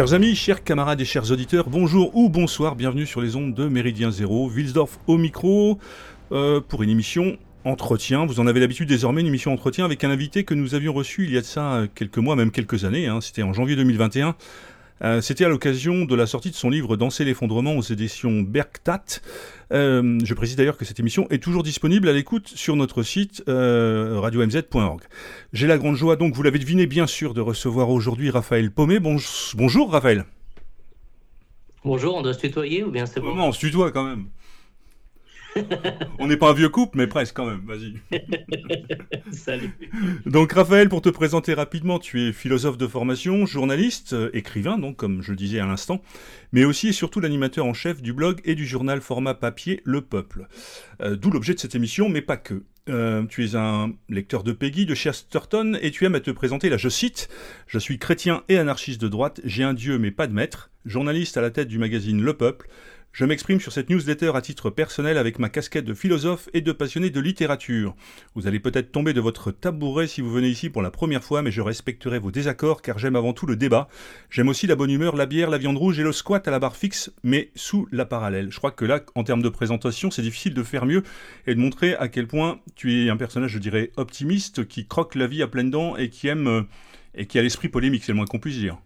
Chers amis, chers camarades et chers auditeurs, bonjour ou bonsoir, bienvenue sur les ondes de Méridien Zéro, Wilsdorf au micro, euh, pour une émission entretien. Vous en avez l'habitude désormais, une émission entretien avec un invité que nous avions reçu il y a de ça quelques mois, même quelques années, hein. c'était en janvier 2021. Euh, c'était à l'occasion de la sortie de son livre Danser l'effondrement aux éditions Bergtat. Euh, je précise d'ailleurs que cette émission est toujours disponible à l'écoute sur notre site euh, radiomz.org. J'ai la grande joie, donc vous l'avez deviné bien sûr, de recevoir aujourd'hui Raphaël Paumet. bonjour Raphaël. Bonjour, on doit se tutoyer ou bien c'est bon? Non, on se tutoie quand même? On n'est pas un vieux couple, mais presque quand même. Vas-y. Salut. Donc, Raphaël, pour te présenter rapidement, tu es philosophe de formation, journaliste, euh, écrivain, donc comme je le disais à l'instant, mais aussi et surtout l'animateur en chef du blog et du journal format papier Le Peuple. Euh, d'où l'objet de cette émission, mais pas que. Euh, tu es un lecteur de Peggy, de Chesterton, et tu aimes à te présenter, là je cite, Je suis chrétien et anarchiste de droite, j'ai un dieu mais pas de maître, journaliste à la tête du magazine Le Peuple, je m'exprime sur cette newsletter à titre personnel avec ma casquette de philosophe et de passionné de littérature. Vous allez peut-être tomber de votre tabouret si vous venez ici pour la première fois, mais je respecterai vos désaccords car j'aime avant tout le débat. J'aime aussi la bonne humeur, la bière, la viande rouge et le squat à la barre fixe, mais sous la parallèle. Je crois que là, en termes de présentation, c'est difficile de faire mieux et de montrer à quel point tu es un personnage, je dirais, optimiste, qui croque la vie à pleines dents et qui aime euh, et qui a l'esprit polémique, c'est le moins qu'on puisse dire.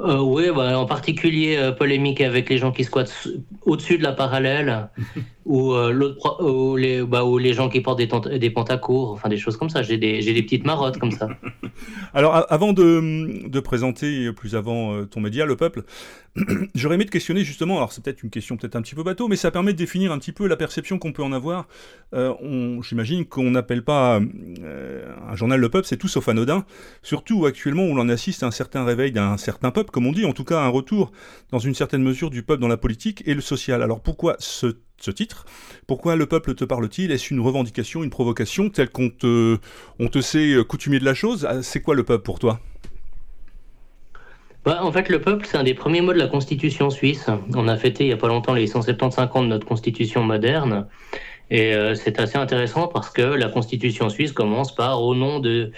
Euh, oui, bah, en particulier euh, polémique avec les gens qui squattent au-dessus de la parallèle ou, euh, les, bah, ou les gens qui portent des, des pantacours, enfin des choses comme ça. J'ai des, des, petites marottes comme ça. Alors, avant de, de, présenter plus avant ton média, Le Peuple, j'aurais aimé te questionner justement, alors c'est peut-être une question peut-être un petit peu bateau, mais ça permet de définir un petit peu la perception qu'on peut en avoir. J'imagine qu'on n'appelle pas un journal Le Peuple, c'est tout sauf anodin, surtout actuellement où l'on assiste à un certain réveil d'un certain peuple comme on dit, en tout cas un retour dans une certaine mesure du peuple dans la politique et le social. Alors pourquoi ce, titre? Pourquoi le peuple te parle-t-il? Est-ce une revendication, une provocation, telle qu'on te, on te sait coutumier de la chose? Ah, C'est quoi le peuple pour toi? Bah, en fait, le peuple, c'est un des premiers mots de la Constitution suisse. On a fêté il n'y a pas longtemps les 175 ans de notre Constitution moderne. Et euh, c'est assez intéressant parce que la Constitution suisse commence par au nom de,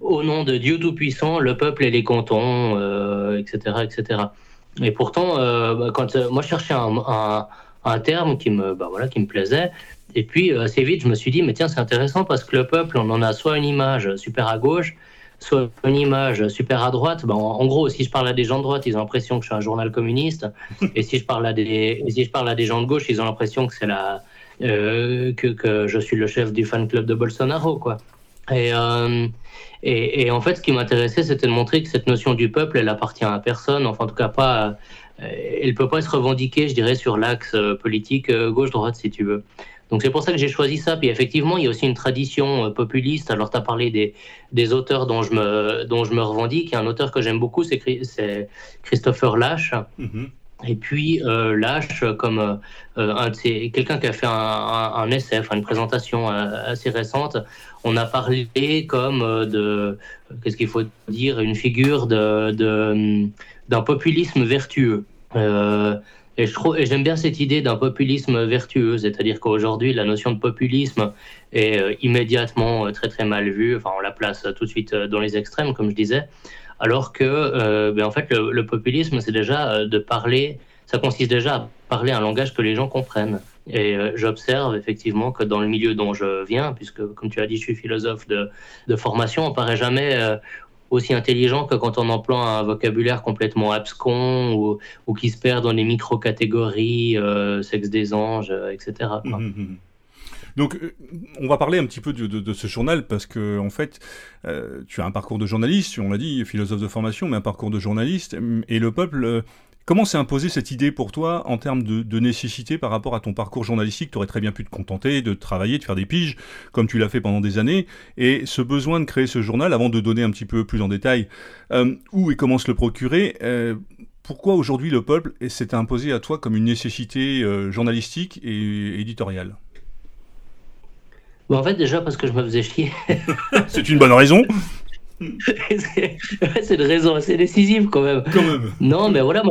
au nom de Dieu Tout-Puissant, le peuple et les cantons, etc., euh, etc. Et pourtant, euh, bah, quand moi je cherchais un, un, terme qui me, bah, voilà, qui me plaisait, et puis assez vite je me suis dit, mais tiens, c'est intéressant parce que le peuple, on en a soit une image super à gauche, soit une image super à droite. Ben, en, gros, si je parle à des gens de droite, ils ont l'impression que je suis un journal communiste. Et si je parle à des, si je parle à des gens de gauche, ils ont l'impression que c'est la, euh, que, je suis le chef du fan club de Bolsonaro, quoi. Et, euh, et, et, en fait, ce qui m'intéressait, c'était de montrer que cette notion du peuple, elle appartient à personne, enfin, en tout cas, pas. Euh, elle peut pas être revendiquée, je dirais, sur l'axe politique gauche-droite, si tu veux. Donc c'est pour ça que j'ai choisi ça. Puis effectivement, il y a aussi une tradition populiste. Alors tu as parlé des, des, auteurs dont je, me, dont je me revendique. Il y a un auteur que j'aime beaucoup, c'est Christopher Lash. Mm-hmm. Et puis euh, comme euh, un quelqu'un qui a fait un, un, essai, une présentation euh, assez récente, on a parlé comme de, qu'est-ce qu'il faut dire, une figure de, d'un populisme vertueux. et je trouve, et j'aime bien cette idée d'un populisme vertueux, c'est-à-dire qu'aujourd'hui la notion de populisme est immédiatement très très mal vue. Enfin, on la place tout de suite dans les extrêmes, comme je disais alors que euh, ben en fait le, populisme c'est déjà euh, de parler, ça consiste déjà à parler un langage que les gens comprennent. Et euh, j'observe effectivement que dans le milieu dont je viens, puisque comme tu as dit, je suis philosophe de, formation, on paraît jamais aussi intelligent que quand on emploie un vocabulaire complètement abscon ou, ou qui se perd dans les micro-catégories, sexe des anges, etc. Donc, euh, on va parler un petit peu de, ce journal parce que, en fait, euh, tu as un parcours de journaliste, on l'a dit, philosophe de formation, mais un parcours de journaliste. Et le peuple, euh, comment s'est imposé cette idée pour toi en termes de, nécessité par rapport à ton parcours journalistique? Tu aurais très bien pu te contenter de travailler, de faire des piges, comme tu l'as fait pendant des années. Et ce besoin de créer ce journal, avant de donner un petit peu plus en détail où et comment se le procurer, pourquoi aujourd'hui le peuple s'est imposé à toi comme une nécessité journalistique et éditoriale? En fait, déjà parce que je me faisais chier. c'est une bonne raison. c'est une raison assez décisive quand même. Quand même. Non, mais voilà,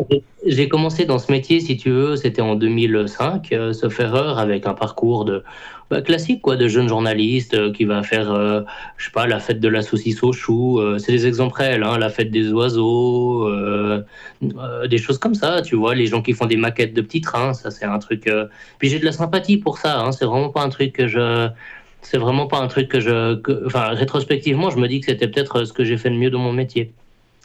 j'ai commencé dans ce métier, si tu veux, c'était en 2005, euh, sauf erreur, avec un parcours de bah, classique, quoi, de jeune journaliste euh, qui va faire, euh, je sais pas, la fête de la saucisse au chou. Euh, c'est des exemples réels, hein, la fête des oiseaux, des choses comme ça, tu vois, les gens qui font des maquettes de petits trains, ça c'est un truc. Puis j'ai de la sympathie pour ça, hein, c'est vraiment pas un truc que je c'est vraiment pas un truc que je. enfin, rétrospectivement, je me dis que c'était peut-être ce que j'ai fait de mieux dans mon métier.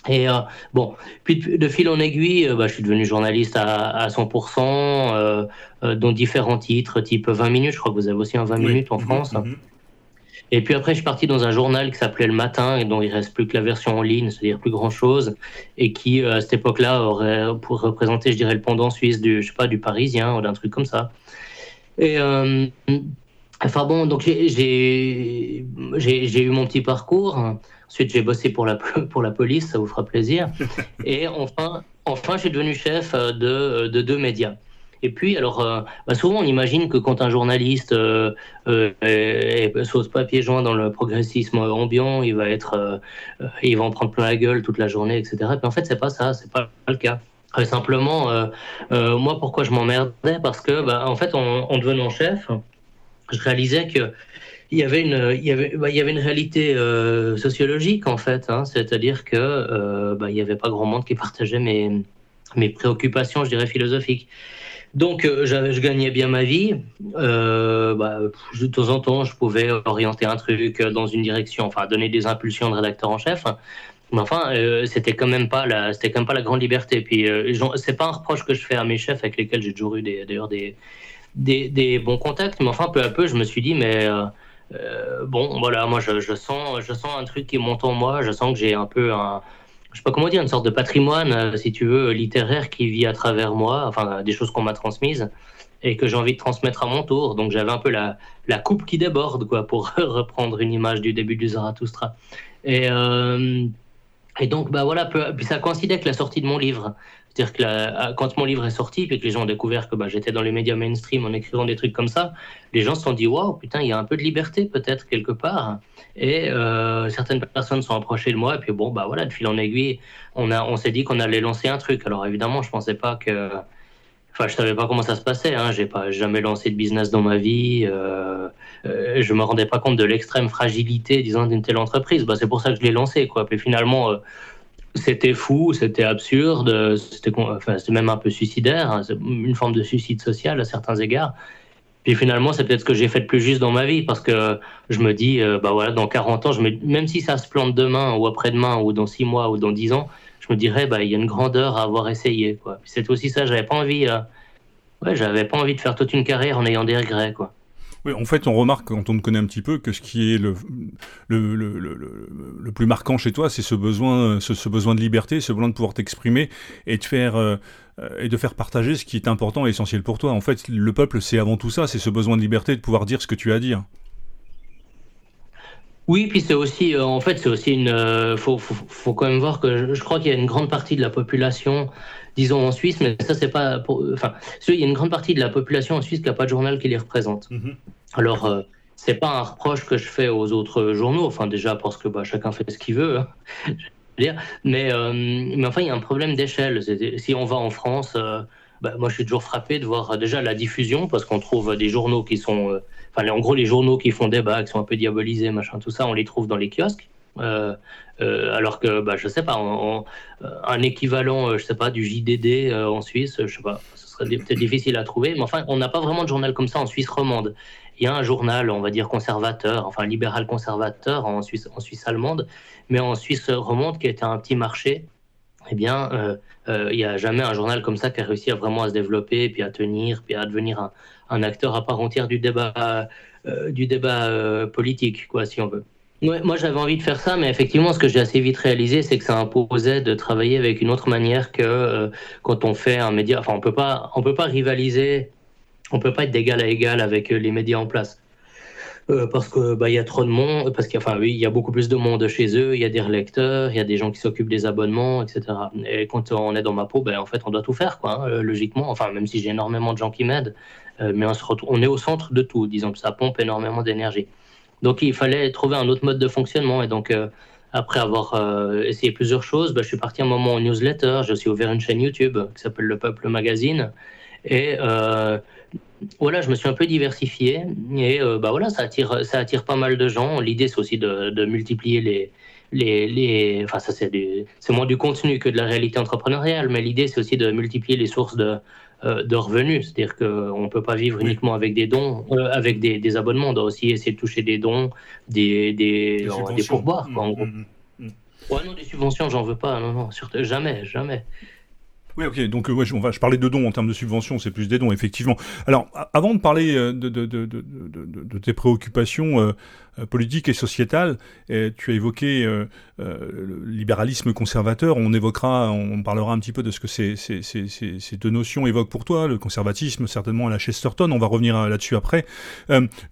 Et euh, bon, puis de, fil en aiguille, euh, bah, je suis devenu journaliste à, à 100%, euh, euh, dont différents titres, type 20 minutes. Je crois que vous avez aussi un 20 minutes en mhm, France. Mhm. Et puis après, je suis parti dans un journal qui s'appelait Le Matin, et dont il reste plus que la version en ligne, c'est-à-dire plus grand-chose, et qui, à cette époque-là, aurait pour représenter, je dirais, le pendant suisse du, je sais pas, du Parisien ou d'un truc comme ça. Et Enfin bon, donc j'ai eu mon petit parcours. Ensuite, j'ai bossé pour la, pour la police, ça vous fera plaisir. Et enfin, enfin je suis devenu chef de, de deux médias. Et puis, alors, euh, bah, souvent, on imagine que quand un journaliste euh, euh, sauce papier joint dans le progressisme ambiant, il va être, euh, il va en prendre plein la gueule toute la journée, etc. Mais en fait, c'est pas ça, c'est pas, pas le cas. simplement, moi, pourquoi je m'emmerdais? Parce que, bah, en fait, en, en devenant chef, je réalisais que il y avait une, bah, réalité euh, sociologique en fait, hein, c'est-à-dire que euh, bah, il n'y avait pas grand monde qui partageait mes, préoccupations, je dirais philosophiques. Donc euh, je gagnais bien ma vie. Bah, de temps en temps, je pouvais orienter un truc dans une direction, enfin donner des impulsions de rédacteur en chef. Mais enfin, c'était quand c'était quand même pas la grande liberté. Puis c'est pas un reproche que je fais à mes chefs avec lesquels j'ai toujours eu d'ailleurs des, des, bons contacts. Mais enfin, peu à peu, je me suis dit, mais euh, bon, voilà, moi je, sens, je sens un truc qui monte en moi. Je sens que j'ai un peu un, je sais pas comment dire, une sorte de patrimoine, euh, si tu veux, littéraire qui vit à travers moi. Enfin, des choses qu'on m'a transmises et que j'ai envie de transmettre à mon tour. Donc j'avais un peu la, la coupe qui déborde, quoi, pour reprendre une image du début du Zarathustra. Et, euh, et donc, bah voilà, puis ça coïncidait avec la sortie de mon livre. C'est-à-dire que quand mon livre est sorti, puis que les gens ont découvert que bah, j'étais dans les médias mainstream en écrivant des trucs comme ça, les gens se sont dit waouh, putain, il y a un peu de liberté peut-être quelque part. Et euh, certaines personnes sont approchées de moi, et puis bon, bah voilà, de fil en aiguille, on, a, on s'est dit qu'on allait lancer un truc. Alors évidemment, je pensais pas que. Enfin, je savais pas comment ça se passait. Hein. J'ai pas jamais lancé de business dans ma vie. Euh, euh, je me rendais pas compte de l'extrême fragilité, disons, d'une telle entreprise. Bah, c'est pour ça que je l'ai lancé, quoi. Puis finalement, euh, c'était fou, c'était absurde, c'était enfin, même un peu suicidaire, hein, une forme de suicide social à certains égards. Puis finalement, c'est peut-être ce que j'ai fait de plus juste dans ma vie, parce que je me dis, euh, bah voilà, dans 40 ans, même si ça se plante demain, ou après-demain, ou dans 6 mois, ou dans 10 ans, je me dirais, bah, il y a une grandeur à avoir essayé. C'est aussi ça, j'avais pas envie, euh, ouais, j'avais pas envie de faire toute une carrière en ayant des regrets. Quoi. Oui, en fait, on remarque quand on te connaît un petit peu que ce qui est le, le, le, le, plus marquant chez toi, c'est ce besoin, ce, besoin de liberté, ce besoin de pouvoir t'exprimer et de faire euh, et de faire partager ce qui est important et essentiel pour toi. En fait, le peuple, c'est avant tout ça, c'est ce besoin de liberté de pouvoir dire ce que tu as à dire. Oui, puis c'est aussi, euh, en fait, c'est aussi une. Euh, faut, faut, faut, quand même voir que je crois qu'il y a une grande partie de la population disons en Suisse, mais ça c'est pas. Pour, enfin, il y a une grande partie de la population en Suisse qui n'a pas de journal qui les représente. Mhm. Alors, euh, c'est pas un reproche que je fais aux autres journaux, enfin déjà parce que bah, chacun fait ce qu'il veut. Hein, dire. Mais, euh, mais enfin, il y a un problème d'échelle. Si on va en France, euh, bah, moi je suis toujours frappé de voir déjà la diffusion, parce qu'on trouve des journaux qui sont. Enfin, en gros, les journaux qui font débat, qui sont un peu diabolisés, machin, tout ça, on les trouve dans les kiosques. Euh, euh, alors que, bah, je sais pas, un équivalent, euh, je sais pas, du JDD en Suisse, je sais pas, ce serait peut-être difficile à trouver, mais enfin, on n'a pas vraiment de journal comme ça en Suisse romande. Il y a un journal, on va dire conservateur, enfin libéral conservateur en Suisse, en Suisse allemande, mais en Suisse romande qui était un petit marché, eh bien, il n'y a jamais un journal comme ça qui a réussi à vraiment à se développer, puis à tenir, puis à devenir un, un acteur à part entière du débat, du débat politique, quoi, si on veut moi j'avais envie de faire ça, mais effectivement, ce que j'ai assez vite réalisé, c'est que ça imposait de travailler avec une autre manière que euh, quand on fait un média. Enfin, on peut pas, on peut pas rivaliser, on peut pas être d'égal à égal avec euh, les médias en place. Euh, parce que bah il y a trop de monde, parce qu'il oui, il y a beaucoup plus de monde chez eux, il y a des lecteurs, il y a des gens qui s'occupent des abonnements, etc. Et quand on est dans ma peau, ben en fait on doit tout faire quoi, hein, logiquement. Enfin même si j'ai énormément de gens qui m'aident, mais on, se on est au centre de tout, disons que ça pompe énormément d'énergie. Donc il fallait trouver un autre mode de fonctionnement. Et donc, euh, après avoir essayé plusieurs choses, bah, je suis parti un moment en newsletter. J'ai aussi ouvert une chaîne YouTube qui s'appelle Le Peuple Magazine. Et voilà, je me suis un peu diversifié et euh, bah voilà, ça attire, ça attire pas mal de gens. L'idée, c'est aussi de, de, multiplier les, les, les enfin ça c'est c'est moins du contenu que de la réalité entrepreneuriale, mais l'idée c'est aussi de multiplier les sources de, euh, de revenus. C'est-à-dire qu'on ne peut pas vivre uniquement avec des dons, euh, avec des, des, abonnements. On doit aussi essayer de toucher des dons, des, des, des, pourboires. Quoi, en gros. Mmh, mmh, mmh. Ouais, non, des subventions, j'en veux pas. Non, non, surtout, jamais, jamais. Oui, ok. Donc, euh, ouais, je, je parlais de dons en termes de subventions, c'est plus des dons, effectivement. Alors, avant de parler de, de, de, de tes préoccupations euh, politique et sociétale. Et tu as évoqué euh, euh, le libéralisme conservateur. On évoquera, on parlera un petit peu de ce que ces, ces, ces, ces deux notions évoquent pour toi. Le conservatisme, certainement à la Chesterton. On va revenir là-dessus après.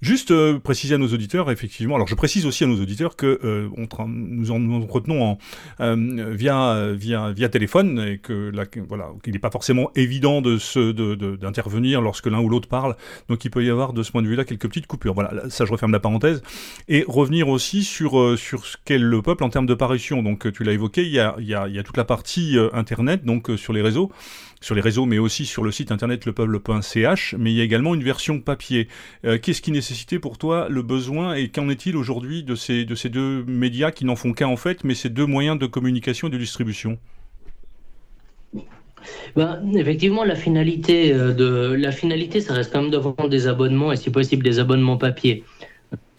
juste préciser à nos auditeurs, effectivement. Alors, je précise aussi à nos auditeurs que on nous en nous retenons en, via, via, via téléphone et que là, voilà, qu'il n'est pas forcément évident de d'intervenir de, lorsque l'un ou l'autre parle. Donc, il peut y avoir de ce point de vue-là quelques petites coupures. Voilà, ça, je referme la parenthèse et revenir aussi sur, euh, sur ce qu'est le peuple en termes de parution. Donc euh, tu l'as évoqué, il y a, y a toute la partie euh, internet, donc sur les réseaux sur les réseaux, mais aussi sur le site internet lepeuple.ch, mais il y a également une version papier. Qu'est-ce qui nécessitait pour toi le besoin et qu'en est-il aujourd'hui de ces, de ces deux médias qui n'en font qu'un en fait, mais ces deux moyens de communication et de distribution? Ben, effectivement, la finalité, de, la finalité, ça reste quand même de vendre des abonnements et si possible des abonnements papier.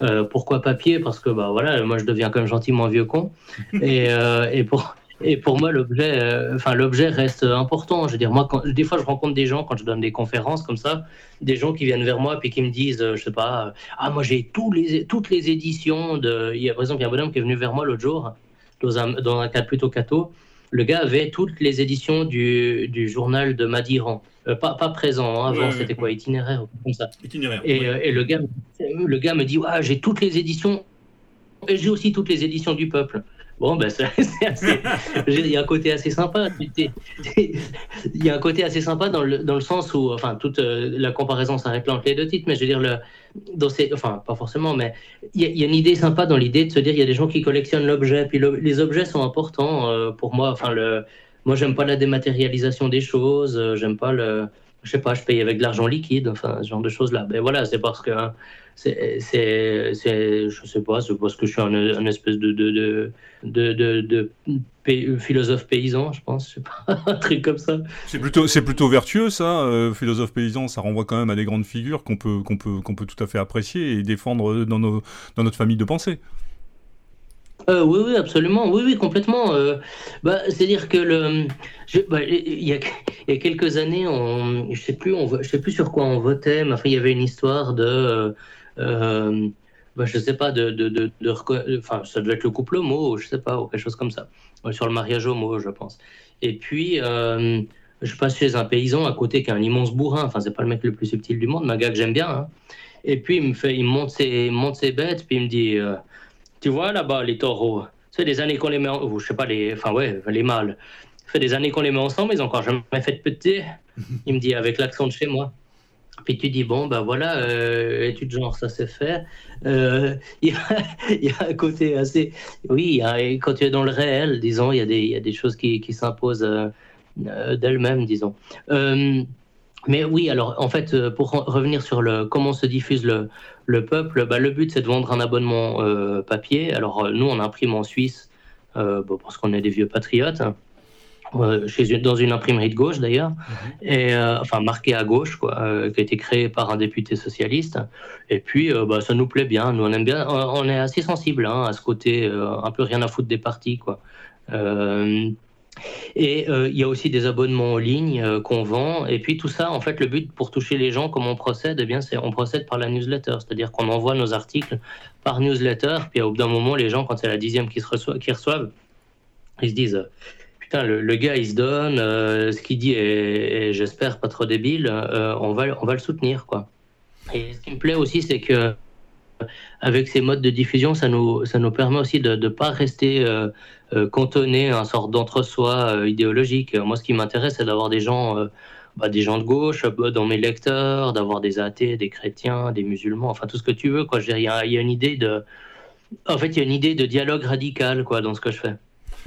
Euh, pourquoi papier Parce que bah voilà, moi je deviens quand même gentiment vieux con. Et, euh, et pour et pour moi l'objet, euh, enfin l'objet reste important. Je veux dire moi, quand, des fois je rencontre des gens quand je donne des conférences comme ça, des gens qui viennent vers moi puis qui me disent, je sais pas, ah moi j'ai tous les toutes les éditions de. Il y a par exemple il y a un bonhomme qui est venu vers moi l'autre jour dans un dans un cadre plutôt catho. Le gars avait toutes les éditions du, du journal de Madiran. Euh, pas, pas, présent, hein, avant c'était quoi Itinéraire comme ça. Itinéraire. Et, euh, et, le, gars, le gars me dit ouais, J'ai toutes les éditions, et j'ai aussi toutes les éditions du peuple. Bon, ben, assez. Il y a un côté assez sympa. Il y a un côté assez sympa dans le, dans le sens où, enfin, toute euh, la comparaison s'arrête là entre les deux titres, mais je veux dire, le, dans ces, enfin, pas forcément, mais il y, a, une idée sympa dans l'idée de se dire il y a des gens qui collectionnent l'objet, puis les objets sont importants pour moi. Enfin, le moi, j'aime pas la dématérialisation des choses. Euh, j'aime pas le. Je sais pas, je paye avec de l'argent liquide, enfin, ce genre de choses-là. Mais ben voilà, c'est parce que. Hein, c'est, je sais pas, c'est parce que je suis un, espèce de, de, de, de, philosophe paysan, je pense, je pas, un truc comme ça. C'est plutôt, c'est plutôt vertueux, ça, euh, philosophe paysan, ça renvoie quand même à des grandes figures qu'on peut, qu'on peut, qu'on peut tout à fait apprécier et défendre dans, nos, dans notre famille de pensée. Euh, oui, oui, absolument. Oui, oui, complètement. Euh, bah, C'est-à-dire que le, bah, il, y a, il, y a, quelques années, on, je sais sais plus sur quoi on votait, mais enfin, il y avait une histoire de, euh, bah, je sais pas, de, de, de, enfin, ça devait être le couple homo, je sais pas, ou quelque chose comme ça, sur le mariage homo, je pense. Et puis, je passe chez un paysan à côté qui a un immense bourrin. Enfin, c'est pas le mec le plus subtil du monde, mais un gars que j'aime bien. Hein. Et puis, il me fait, il monte ses, monte ses bêtes, puis il me dit. Tu vois là-bas, les taureaux, c'est des années qu'on les met, en... je sais pas, les, enfin ouais, les mâles. Ça fait des années qu'on les met ensemble, ils ont encore jamais fait de petit. Il me dit avec l'accent de chez moi. Puis tu dis, bon, ben voilà, euh, étude genre, ça c'est fait. Euh, il, y a, un côté assez. Oui, quand tu es dans le réel, disons, il y a des, il y a des choses qui, qui s'imposent euh, euh d'elles-mêmes, disons. Mais oui, alors en fait, euh, pour revenir sur le comment se diffuse le, le peuple, bah, le but c'est de vendre un abonnement euh, papier. Alors euh, nous, on imprime en Suisse euh, bon, parce qu'on est des vieux patriotes. Hein. Chez, dans une imprimerie de gauche d'ailleurs, mhm. et enfin marqué à gauche, quoi, qui a été créé par un député socialiste. Et puis, bah, ça nous plaît bien. Nous, on aime bien. On, est assez sensible hein, à ce côté, un peu rien à foutre des partis, quoi. Et euh, il y a aussi des abonnements en ligne euh, qu'on vend. Et puis tout ça, en fait, le but pour toucher les gens, comment on procède Eh bien, c'est on procède par la newsletter, c'est-à-dire qu'on envoie nos articles par newsletter. Puis au bout d'un moment, les gens, quand c'est la dixième qui, reçoivent, ils se disent putain, le, gars, il se donne, euh, ce qu'il dit est, j'espère, pas trop débile, on, va, on va le soutenir, quoi. Et ce qui me plaît aussi, c'est que avec ces modes de diffusion, ça nous, ça nous permet aussi de ne pas rester euh, euh, cantonné à un sort d'entre-soi euh, idéologique. Moi, ce qui m'intéresse, c'est d'avoir des gens, bah, des gens de gauche dans mes lecteurs, d'avoir des athées, des chrétiens, des musulmans, enfin tout ce que tu veux. Il y, a une idée de, En fait, il y a une idée de dialogue radical quoi, dans ce que je fais.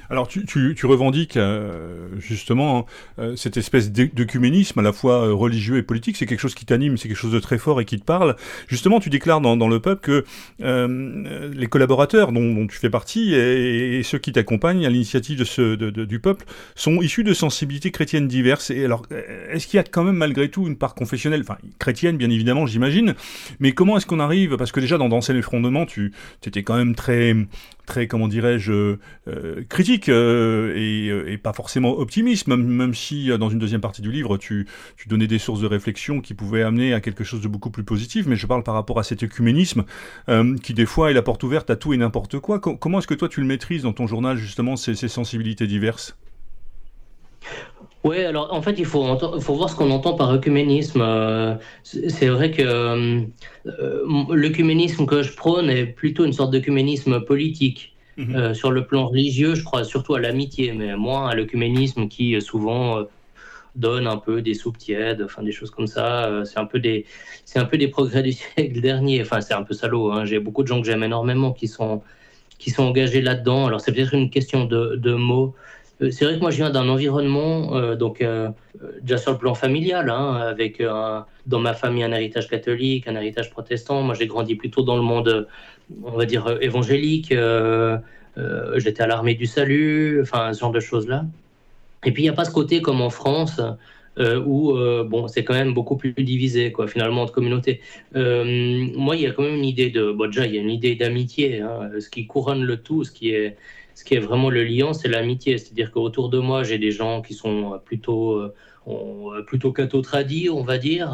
Alors tu, revendiques euh, justement euh, cette espèce d'œcuménisme à la fois euh, religieux et politique, c'est quelque chose qui t'anime, c'est quelque chose de très fort et qui te parle. Justement, tu déclares dans, le peuple que les collaborateurs dont, tu fais partie et, ceux qui t'accompagnent à l'initiative de de, du peuple sont issus de sensibilités chrétiennes diverses. Et alors, est-ce qu'il y a quand même malgré tout une part confessionnelle, enfin chrétienne bien évidemment, j'imagine, mais comment est-ce qu'on arrive, parce que déjà dans Danser les fondements, tu étais quand même très très comment dirais-je euh, euh, euh, et, pas forcément optimiste même, si dans une deuxième partie du livre tu, tu, donnais des sources de réflexion qui pouvaient amener à quelque chose de beaucoup plus positif mais je parle par rapport à cet œcuménisme qui des fois est la porte ouverte à tout et n'importe quoi comment est-ce que toi tu le maîtrises dans ton journal justement ces, sensibilités diverses? Oui, alors en fait, il faut, voir ce qu'on entend par œcuménisme. Euh, c'est vrai que euh, que je prône est plutôt une sorte d'œcuménisme politique. Mhm. Euh, sur le plan religieux, je crois surtout à l'amitié, mais moins à l'œcuménisme qui souvent donne un peu des soupes tièdes, enfin des choses comme ça. c'est un peu des, c'est un peu des progrès du siècle dernier. Enfin, c'est un peu salaud. Hein. J'ai beaucoup de gens que j'aime énormément qui sont, qui sont engagés là-dedans. Alors c'est peut-être une question de, mots. Euh, c'est vrai que moi, je viens d'un environnement, euh, donc euh, déjà sur le plan familial, hein, avec dans ma famille un héritage catholique, un héritage protestant. Moi, j'ai grandi plutôt dans le monde, on va dire, évangélique. J'étais à l'armée du salut, enfin, ce genre de choses-là. Et puis, il n'y a pas ce côté comme en France. où bon, c'est quand même beaucoup plus divisé, quoi, finalement, entre communautés. moi, il y a quand même une idée de, bon, déjà, il y a une idée d'amitié, hein, ce qui couronne le tout, ce qui est, ce qui est vraiment le liant, c'est l'amitié. C'est-à-dire qu'autour de moi, j'ai des gens qui sont plutôt, euh, plutôt catho-tradis, on va dire.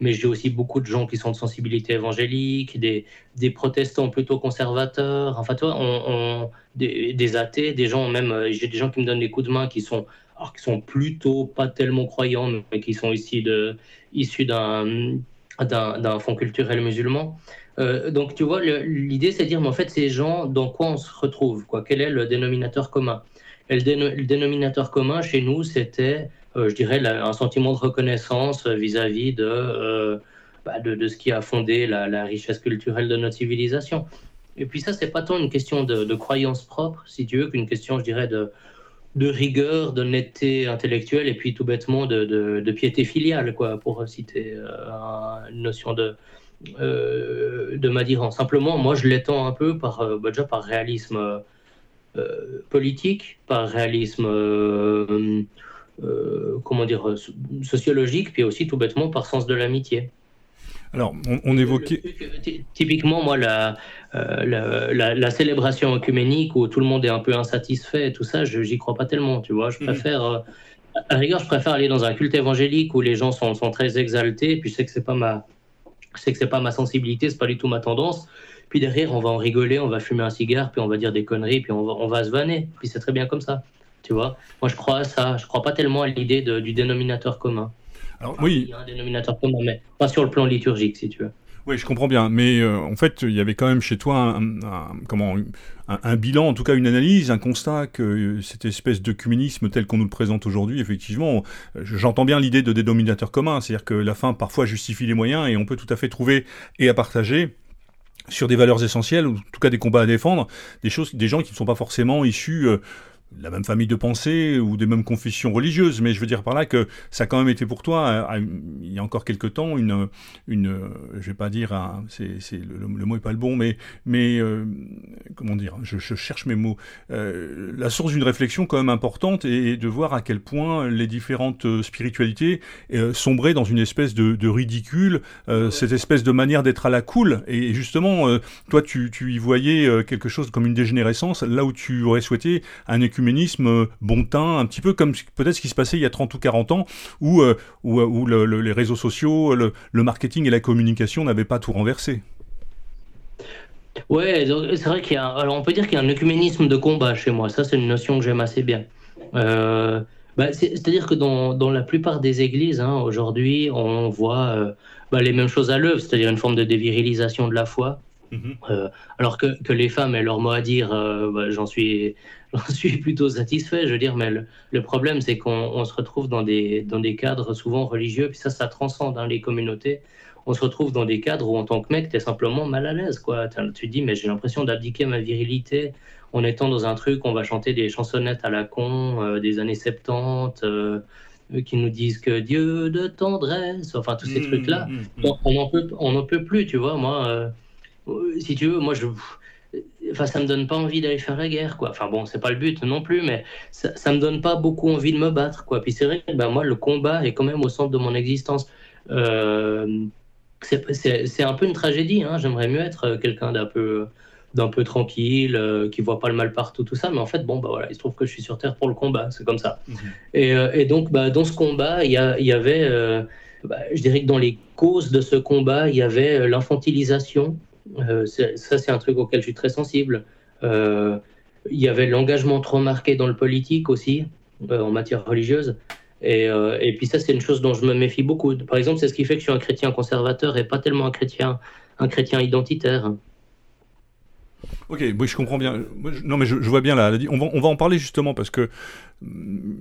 Mais j'ai aussi beaucoup de gens qui sont de sensibilité évangélique, des, des protestants plutôt conservateurs, enfin, toi, on, des, athées, des gens même, euh, j'ai des gens qui me donnent des coups de main qui sont, alors, qui sont plutôt pas tellement croyants, mais qui sont ici de, issus d'un, d'un, fond culturel musulman. Euh, donc, tu vois, l'idée, c'est de dire, mais en fait, ces gens, dans quoi on se retrouve quoi? Quel est le dénominateur commun? Le, dénominateur commun chez nous, c'était, je dirais, un sentiment de reconnaissance vis-à-vis euh, bah, de, de, ce qui a fondé la, richesse culturelle de notre civilisation. Et puis ça, c'est pas tant une question de, croyance propre, si tu veux, qu'une question, je dirais, de, de rigueur, d'honnêteté intellectuelle et puis tout bêtement de, piété filiale, quoi, pour citer une notion de, euh, de Madiran. Simplement, moi, je l'étends un peu par, euh, bah, déjà par réalisme euh, politique, par réalisme, comment dire, sociologique, puis aussi tout bêtement par sens de l'amitié. Alors, on, évoquait. typiquement, moi, la, la, célébration œcuménique où tout le monde est un peu insatisfait et tout ça, je j'y crois pas tellement, tu vois. Je mhm. préfère. à rigueur, je préfère aller dans un culte évangélique où les gens sont, sont très exaltés, puis je sais que c'est pas ma, je sais que c'est pas ma sensibilité, c'est pas du tout ma tendance. Puis derrière, on va en rigoler, on va fumer un cigare, puis on va dire des conneries, puis on va, on va se vanner. Puis c'est très bien comme ça. Tu vois Moi, je crois à ça. Je crois pas tellement à l'idée du dénominateur commun. Alors, oui. Il y a un dénominateur commun, mais pas sur le plan liturgique, si tu veux. Oui, je comprends bien. Mais euh, en fait, il y avait quand même chez toi un, comment, un, bilan, en tout cas une analyse, un constat que euh, cette espèce de communisme tel qu'on nous le présente aujourd'hui, effectivement, euh, j'entends bien l'idée de dénominateur commun. C'est-à-dire que la fin parfois justifie les moyens et on peut tout à fait trouver et à partager sur des valeurs essentielles, ou en tout cas des combats à défendre, des choses, des gens qui ne sont pas forcément issus la même famille de pensée ou des mêmes confessions religieuses, mais je veux dire par là que ça a quand même été pour toi, il y a encore quelque temps, une, une je vais pas dire, c'est, le, mot est pas le bon, mais, mais euh, comment dire, je, cherche mes mots, euh, la source d'une réflexion quand même importante et, de voir à quel point les différentes euh, spiritualités sombraient dans une espèce de, ridicule, cette espèce de manière d'être à la cool, et justement, toi tu, tu y voyais quelque chose comme une dégénérescence, là où tu aurais souhaité un écuménisme euh, bon teint, un petit peu comme peut-être ce qui se passait il y a 30 ou 40 ans, où, euh, où, euh, les réseaux sociaux, le, marketing et la communication n'avaient pas tout renversé. Ouais, c'est vrai qu'il y a, alors on peut dire qu'il y a un œcuménisme de combat chez moi. Ça, c'est une notion que j'aime assez bien. Bah, c'est-à-dire que dans, dans, la plupart des églises, hein, aujourd'hui, on voit bah, les mêmes choses à l'œuvre, c'est-à-dire une forme de dévirilisation de la foi. Mm-hmm. alors que, que, les femmes aient leur mot à dire, bah, j'en suis, j'en suis plutôt satisfait. Je veux dire, mais le, problème, c'est qu'on se retrouve dans des, dans des cadres souvent religieux, puis ça, ça transcende dans les communautés. on se retrouve dans des cadres où, en tant que mec, tu es simplement mal à l'aise. Quoi. Tu te dis, mais j'ai l'impression d'abdiquer ma virilité en étant dans un truc, on va chanter des chansonnettes à la con euh, des années 70, euh, qui nous disent que Dieu de tendresse, enfin tous ces mmh, trucs-là. Mmh, mmh. On peut, on peut plus, tu vois. Moi, euh, si tu veux, moi, je. Enfin, ça me donne pas envie d'aller faire la guerre, quoi. Enfin bon, c'est pas le but non plus, mais ça, ça me donne pas beaucoup envie de me battre, quoi. Puis c'est vrai que ben, moi, le combat est quand même au centre de mon existence. c'est un peu une tragédie. Hein. J'aimerais mieux être quelqu'un d'un peu d'un peu tranquille, euh, qui voit pas le mal partout, tout ça. Mais en fait, bon, bah voilà, il se trouve que je suis sur Terre pour le combat, c'est comme ça. Et, euh, et, donc, bah, dans ce combat, il y, y, avait, euh, bah, je dirais que dans les causes de ce combat, il y avait l'infantilisation. Ça, c'est un truc auquel je suis très sensible. il y avait l'engagement trop marqué dans le politique aussi, en matière religieuse. Et, et, puis ça, c'est une chose dont je me méfie beaucoup. Par exemple, c'est ce qui fait que je suis un chrétien conservateur et pas tellement un chrétien, un chrétien identitaire. Ok, oui, je comprends bien. Non, mais je, vois bien là. On va, on va en parler justement parce que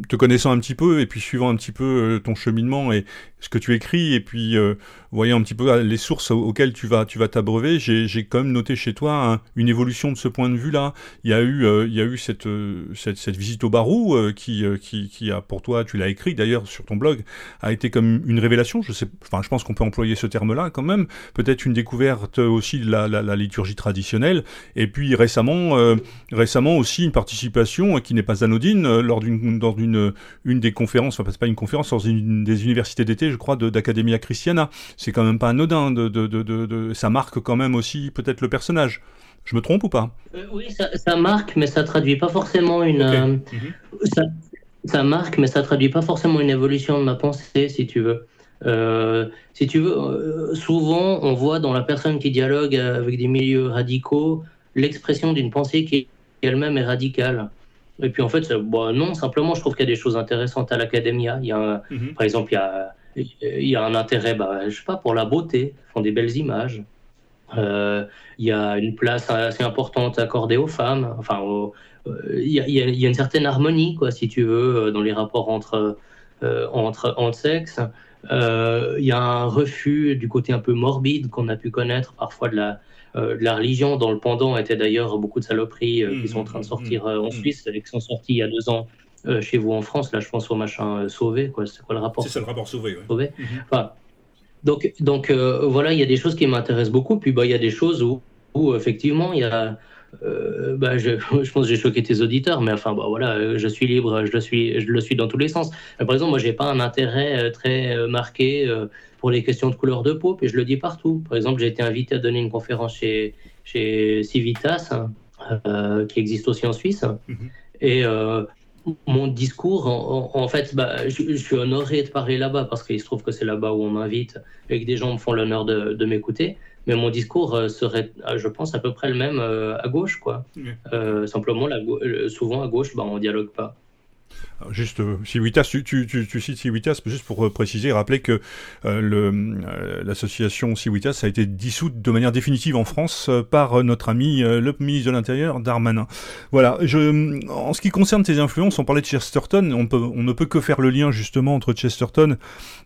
te connaissant un petit peu et puis suivant un petit peu euh, ton cheminement et ce que tu écris et puis euh, voyant un petit peu euh, les sources auxquelles tu vas tu vas t'abreuver, j'ai, quand même noté chez toi une évolution de ce point de vue là. Il y a eu il y a eu cette, cette, cette visite au Barou qui, qui qui a pour toi tu l'as écrit d'ailleurs sur ton blog a été comme une révélation. Je sais enfin je pense qu'on peut employer ce terme là quand même. Peut-être une découverte aussi de la, la, la liturgie traditionnelle et puis récemment récemment aussi une participation qui n'est pas anodine lors du dans une, une des conférences, enfin c'est pas une conférence, dans une des universités d'été, je crois, d'Academia Christiana. C'est quand même pas anodin, de, de, de, de, ça marque quand même aussi peut-être le personnage. Je me trompe ou pas? Euh, Oui, ça, marque, mais ça traduit pas forcément une. Euh, mhm. ça, ça, marque, mais ça traduit pas forcément une évolution de ma pensée, si tu veux. Euh, si tu veux, souvent on voit dans la personne qui dialogue avec des milieux radicaux l'expression d'une pensée qui elle-même est radicale. Et puis en fait, bon, non, simplement, je trouve qu'il y a des choses intéressantes à l'académie. Il y a, mhm. Par exemple, il y a, il y a un intérêt, bah, je sais pas, pour la beauté, ils font des belles images. Euh, il y a une place assez importante accordée aux femmes. Enfin, euh, il, y a, il, y a, une certaine harmonie, quoi, si tu veux, euh, dans les rapports entre, entre, entre sexes. il y a un refus du côté un peu morbide qu'on a pu connaître parfois de la, euh, la religion, dont le pendant était d'ailleurs beaucoup de saloperies euh, qui sont en train de mmh, sortir mmh, euh, en mmh. Suisse, et qui sont sorties il y a deux ans chez vous en France. Là, je pense au machin Sauvé. Quoi. C'est quoi le rapport? C'est ça le rapport Sauvé. Ouais. donc, donc voilà, il y a des choses qui m'intéressent beaucoup. Puis bah, il y a des choses où, où effectivement, il y a. bah, je, je, pense que j'ai choqué tes auditeurs, mais enfin, bah, voilà, je suis libre, je le suis, je le suis dans tous les sens. par exemple, moi, j'ai pas un intérêt très marqué pour les questions de couleur de peau, puis je le dis partout. Par exemple, j'ai été invité à donner une conférence chez, chez Civitas, euh, qui existe aussi en Suisse. Mhm. Et euh, mon discours, en, fait, bah, je, suis honoré de parler là-bas parce qu'il se trouve que c'est là-bas où on m'invite et que des gens me font l'honneur de, de m'écouter. Mais mon discours euh, serait, je pense, à peu près le même à gauche, quoi. simplement, la, souvent à gauche, bah, on dialogue pas. Juste, euh, Civitas, tu, tu, tu, cites Civitas, juste pour euh, préciser, rappeler que euh, l'association Civitas a été dissoute de manière définitive en France par notre ami le ministre de l'Intérieur, Darmanin. Voilà, en ce qui concerne tes influences, on parlait de Chesterton, on, ne peut que faire le lien justement entre Chesterton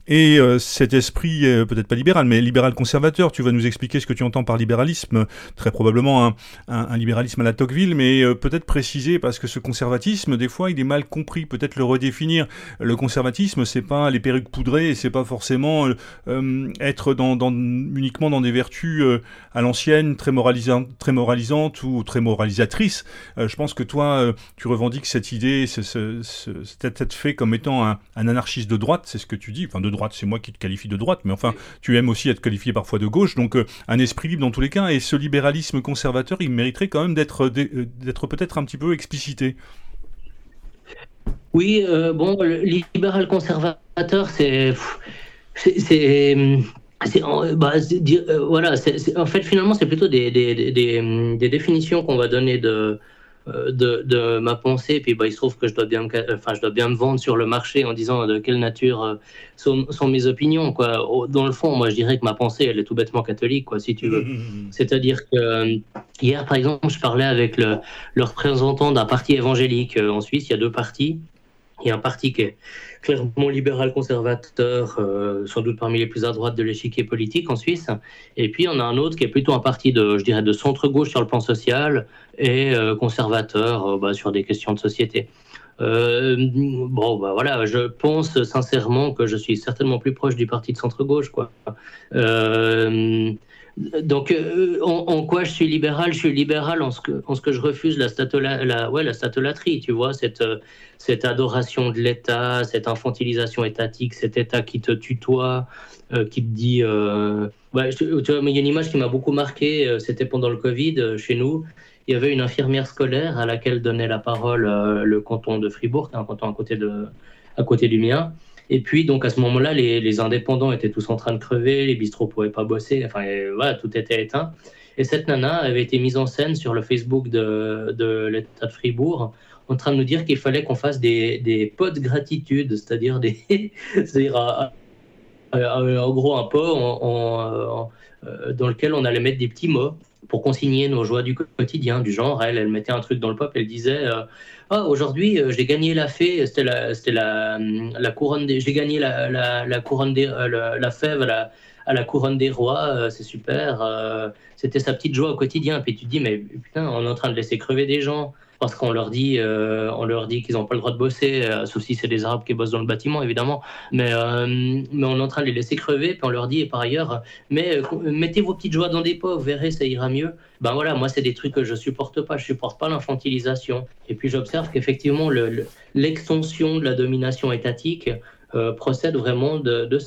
et cet esprit, peut-être pas libéral, mais libéral conservateur. Tu vas nous expliquer ce que tu entends par libéralisme, très probablement un, un libéralisme à la Tocqueville, mais peut-être préciser, parce que ce conservatisme, des fois, il est mal compris peut-être le redéfinir. Le conservatisme, c'est pas les perruques poudrées, c'est pas forcément euh, euh, être uniquement dans des vertus euh, à l'ancienne, très, moralisantes, ou très moralisatrices. je pense que toi, tu revendiques cette idée, cet fait comme étant un, anarchiste de droite, c'est ce que tu dis. Enfin, de droite, c'est moi qui te qualifie de droite, mais enfin, tu aimes aussi être qualifié parfois de gauche, donc un esprit libre dans tous les cas. Et ce libéralisme conservateur, il mériterait quand même d'être peut-être un petit peu explicité. Oui, euh, bon, le libéral conservateur, c'est. C'est. Bah, euh, voilà, en fait, finalement, c'est plutôt des, des, des, des définitions qu'on va donner de, euh, de, de, ma pensée. Puis bah, il se trouve que je dois, bien me, enfin, je dois bien me vendre sur le marché en disant de quelle nature sont, sont, mes opinions. Quoi. Dans le fond, moi, je dirais que ma pensée, elle est tout bêtement catholique, quoi, si tu veux. C'est-à-dire que hier, par exemple, je parlais avec le, le représentant d'un parti évangélique en Suisse. Il y a deux partis. Il y a un parti qui est clairement libéral conservateur, euh, sans doute parmi les plus à droite de l'échiquier politique en Suisse. Et puis on a un autre qui est plutôt un parti de, je dirais, de centre-gauche sur le plan social et euh, conservateur euh, bah, sur des questions de société. bon, bah voilà, je pense sincèrement que je suis certainement plus proche du parti de centre-gauche, quoi. Donc, euh, en, quoi je suis libéral? Je suis libéral en ce que, en ce que je refuse la, la, ouais, la statolatrie, tu vois, cette, euh, cette adoration de l'État, cette infantilisation étatique, cet État qui te tutoie, euh, qui te dit. Ouais, tu vois, mais il y a une image qui m'a beaucoup marqué, c'était pendant le Covid, chez nous. Il y avait une infirmière scolaire à laquelle donnait la parole le canton de Fribourg, un canton à côté, de, à côté du mien. Et puis, donc, à ce moment-là, les, indépendants étaient tous en train de crever, les bistrots ne pouvaient pas bosser, enfin, voilà, tout était éteint. Et cette nana avait été mise en scène sur le Facebook de, l'État de Fribourg en train de nous dire qu'il fallait qu'on fasse des, des pots de gratitude, c'est-à-dire des, c'est-à-dire en gros un pot euh, dans lequel on allait mettre des petits mots pour consigner nos joies du quotidien, du genre, elle, elle mettait un truc dans le pop, elle disait euh, ah, aujourd'hui, euh, j'ai gagné la fée, c'était la, c'était la, couronne des, j'ai gagné la, la, couronne des, euh, la, fève à à la couronne des rois, c'est super. c'était sa petite joie au quotidien. Puis tu te dis, mais putain, on est en train de laisser crever des gens parce qu'on leur dit, euh, on leur dit qu'ils n'ont pas le droit de bosser, euh, sauf si c'est des Arabes qui bossent dans le bâtiment, évidemment. Mais, euh, mais on est en train de les laisser crever, puis on leur dit, et par ailleurs, mais mettez vos petites joies dans des pots, vous verrez, ça ira mieux. Ben voilà, moi, c'est des trucs que je supporte pas. Je supporte pas l'infantilisation. Et puis j'observe qu'effectivement, l'extension de la domination étatique procède vraiment de,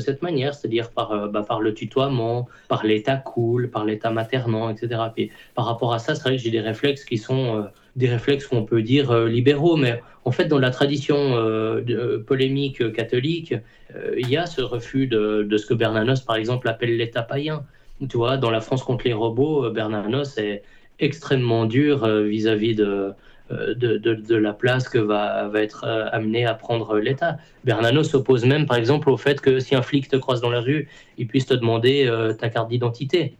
cette manière, c'est-à-dire par, bah, par le tutoiement, par l'état cool, par l'état maternant, etc. Puis, par rapport à ça, c'est vrai que j'ai des réflexes qui sont des réflexes qu'on peut dire euh, libéraux, mais en fait, dans la tradition euh, de, polémique catholique, euh, il y a ce refus de, ce que Bernanos, par exemple, appelle l'État païen. Tu vois, dans la France contre les robots, Bernanos est extrêmement dur vis-à-vis de, la place que va, va être amené à prendre l'État. Bernanos s'oppose même, par exemple, au fait que si un flic te croise dans la rue, il puisse te demander ta carte d'identité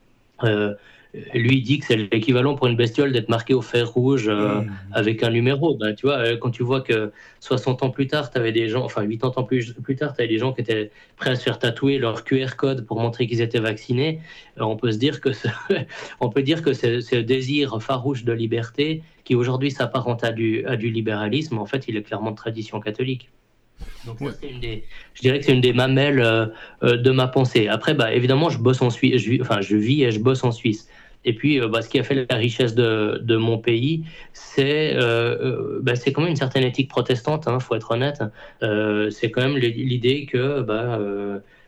lui dit que c'est l'équivalent pour une bestiole d'être marqué au fer rouge euh, mmh. avec un numéro. Ben, tu vois, euh, quand tu vois que 60 ans plus tard, tu avais des gens, enfin 80 ans plus, plus tard, tu avais des gens qui étaient prêts à se faire tatouer leur QR code pour montrer qu'ils étaient vaccinés, euh, on peut se dire que on peut dire que c'est ce désir farouche de liberté qui aujourd'hui s'apparente à du, à du libéralisme, en fait, il est clairement de tradition catholique. Donc une des, je dirais que c'est une des mamelles de ma pensée. Après, bah, évidemment, je bosse en Suisse, je, enfin, je vis et je bosse en Suisse. Et puis, euh, bah, ce qui a fait la richesse de, mon pays, c'est euh, euh bah, quand même une certaine éthique protestante, il hein, faut être honnête. Euh, c'est quand même l'idée que bah,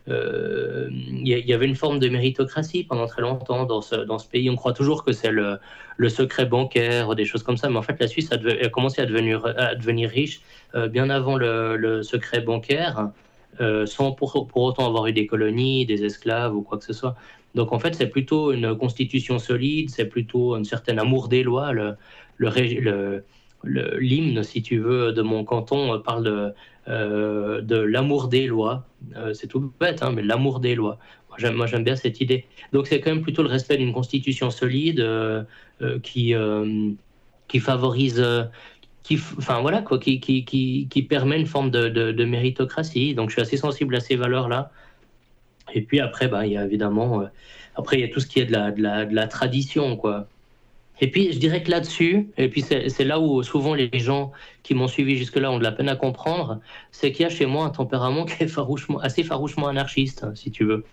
il y, avait une forme de méritocratie pendant très longtemps dans ce, pays. On croit toujours que c'est le, secret bancaire, des choses comme ça, mais en fait, la Suisse a, commencé à devenir, riche bien avant le, secret bancaire. sans pour, autant avoir eu des colonies, des esclaves ou quoi que ce soit. Donc en fait, c'est plutôt une constitution solide, c'est plutôt un certain amour des lois. Le, l'hymne, si tu veux, de mon canton parle de, euh, de l'amour des lois. Euh, c'est tout bête, hein, mais l'amour des lois. Moi j'aime, bien cette idée. Donc c'est quand même plutôt le respect d'une constitution solide euh, qui, favorise, qui, enfin voilà quoi, qui, permet une forme de, méritocratie. Donc je suis assez sensible à ces valeurs-là. Et puis après, bah, il y a évidemment, euh, après, il y a tout ce qui est de la, de la, de la tradition, quoi. Et puis, je dirais que là-dessus, et puis c'est là où souvent les gens qui m'ont suivi jusque-là ont de la peine à comprendre, c'est qu'il y a chez moi un tempérament qui est farouchement, assez farouchement anarchiste, si tu veux.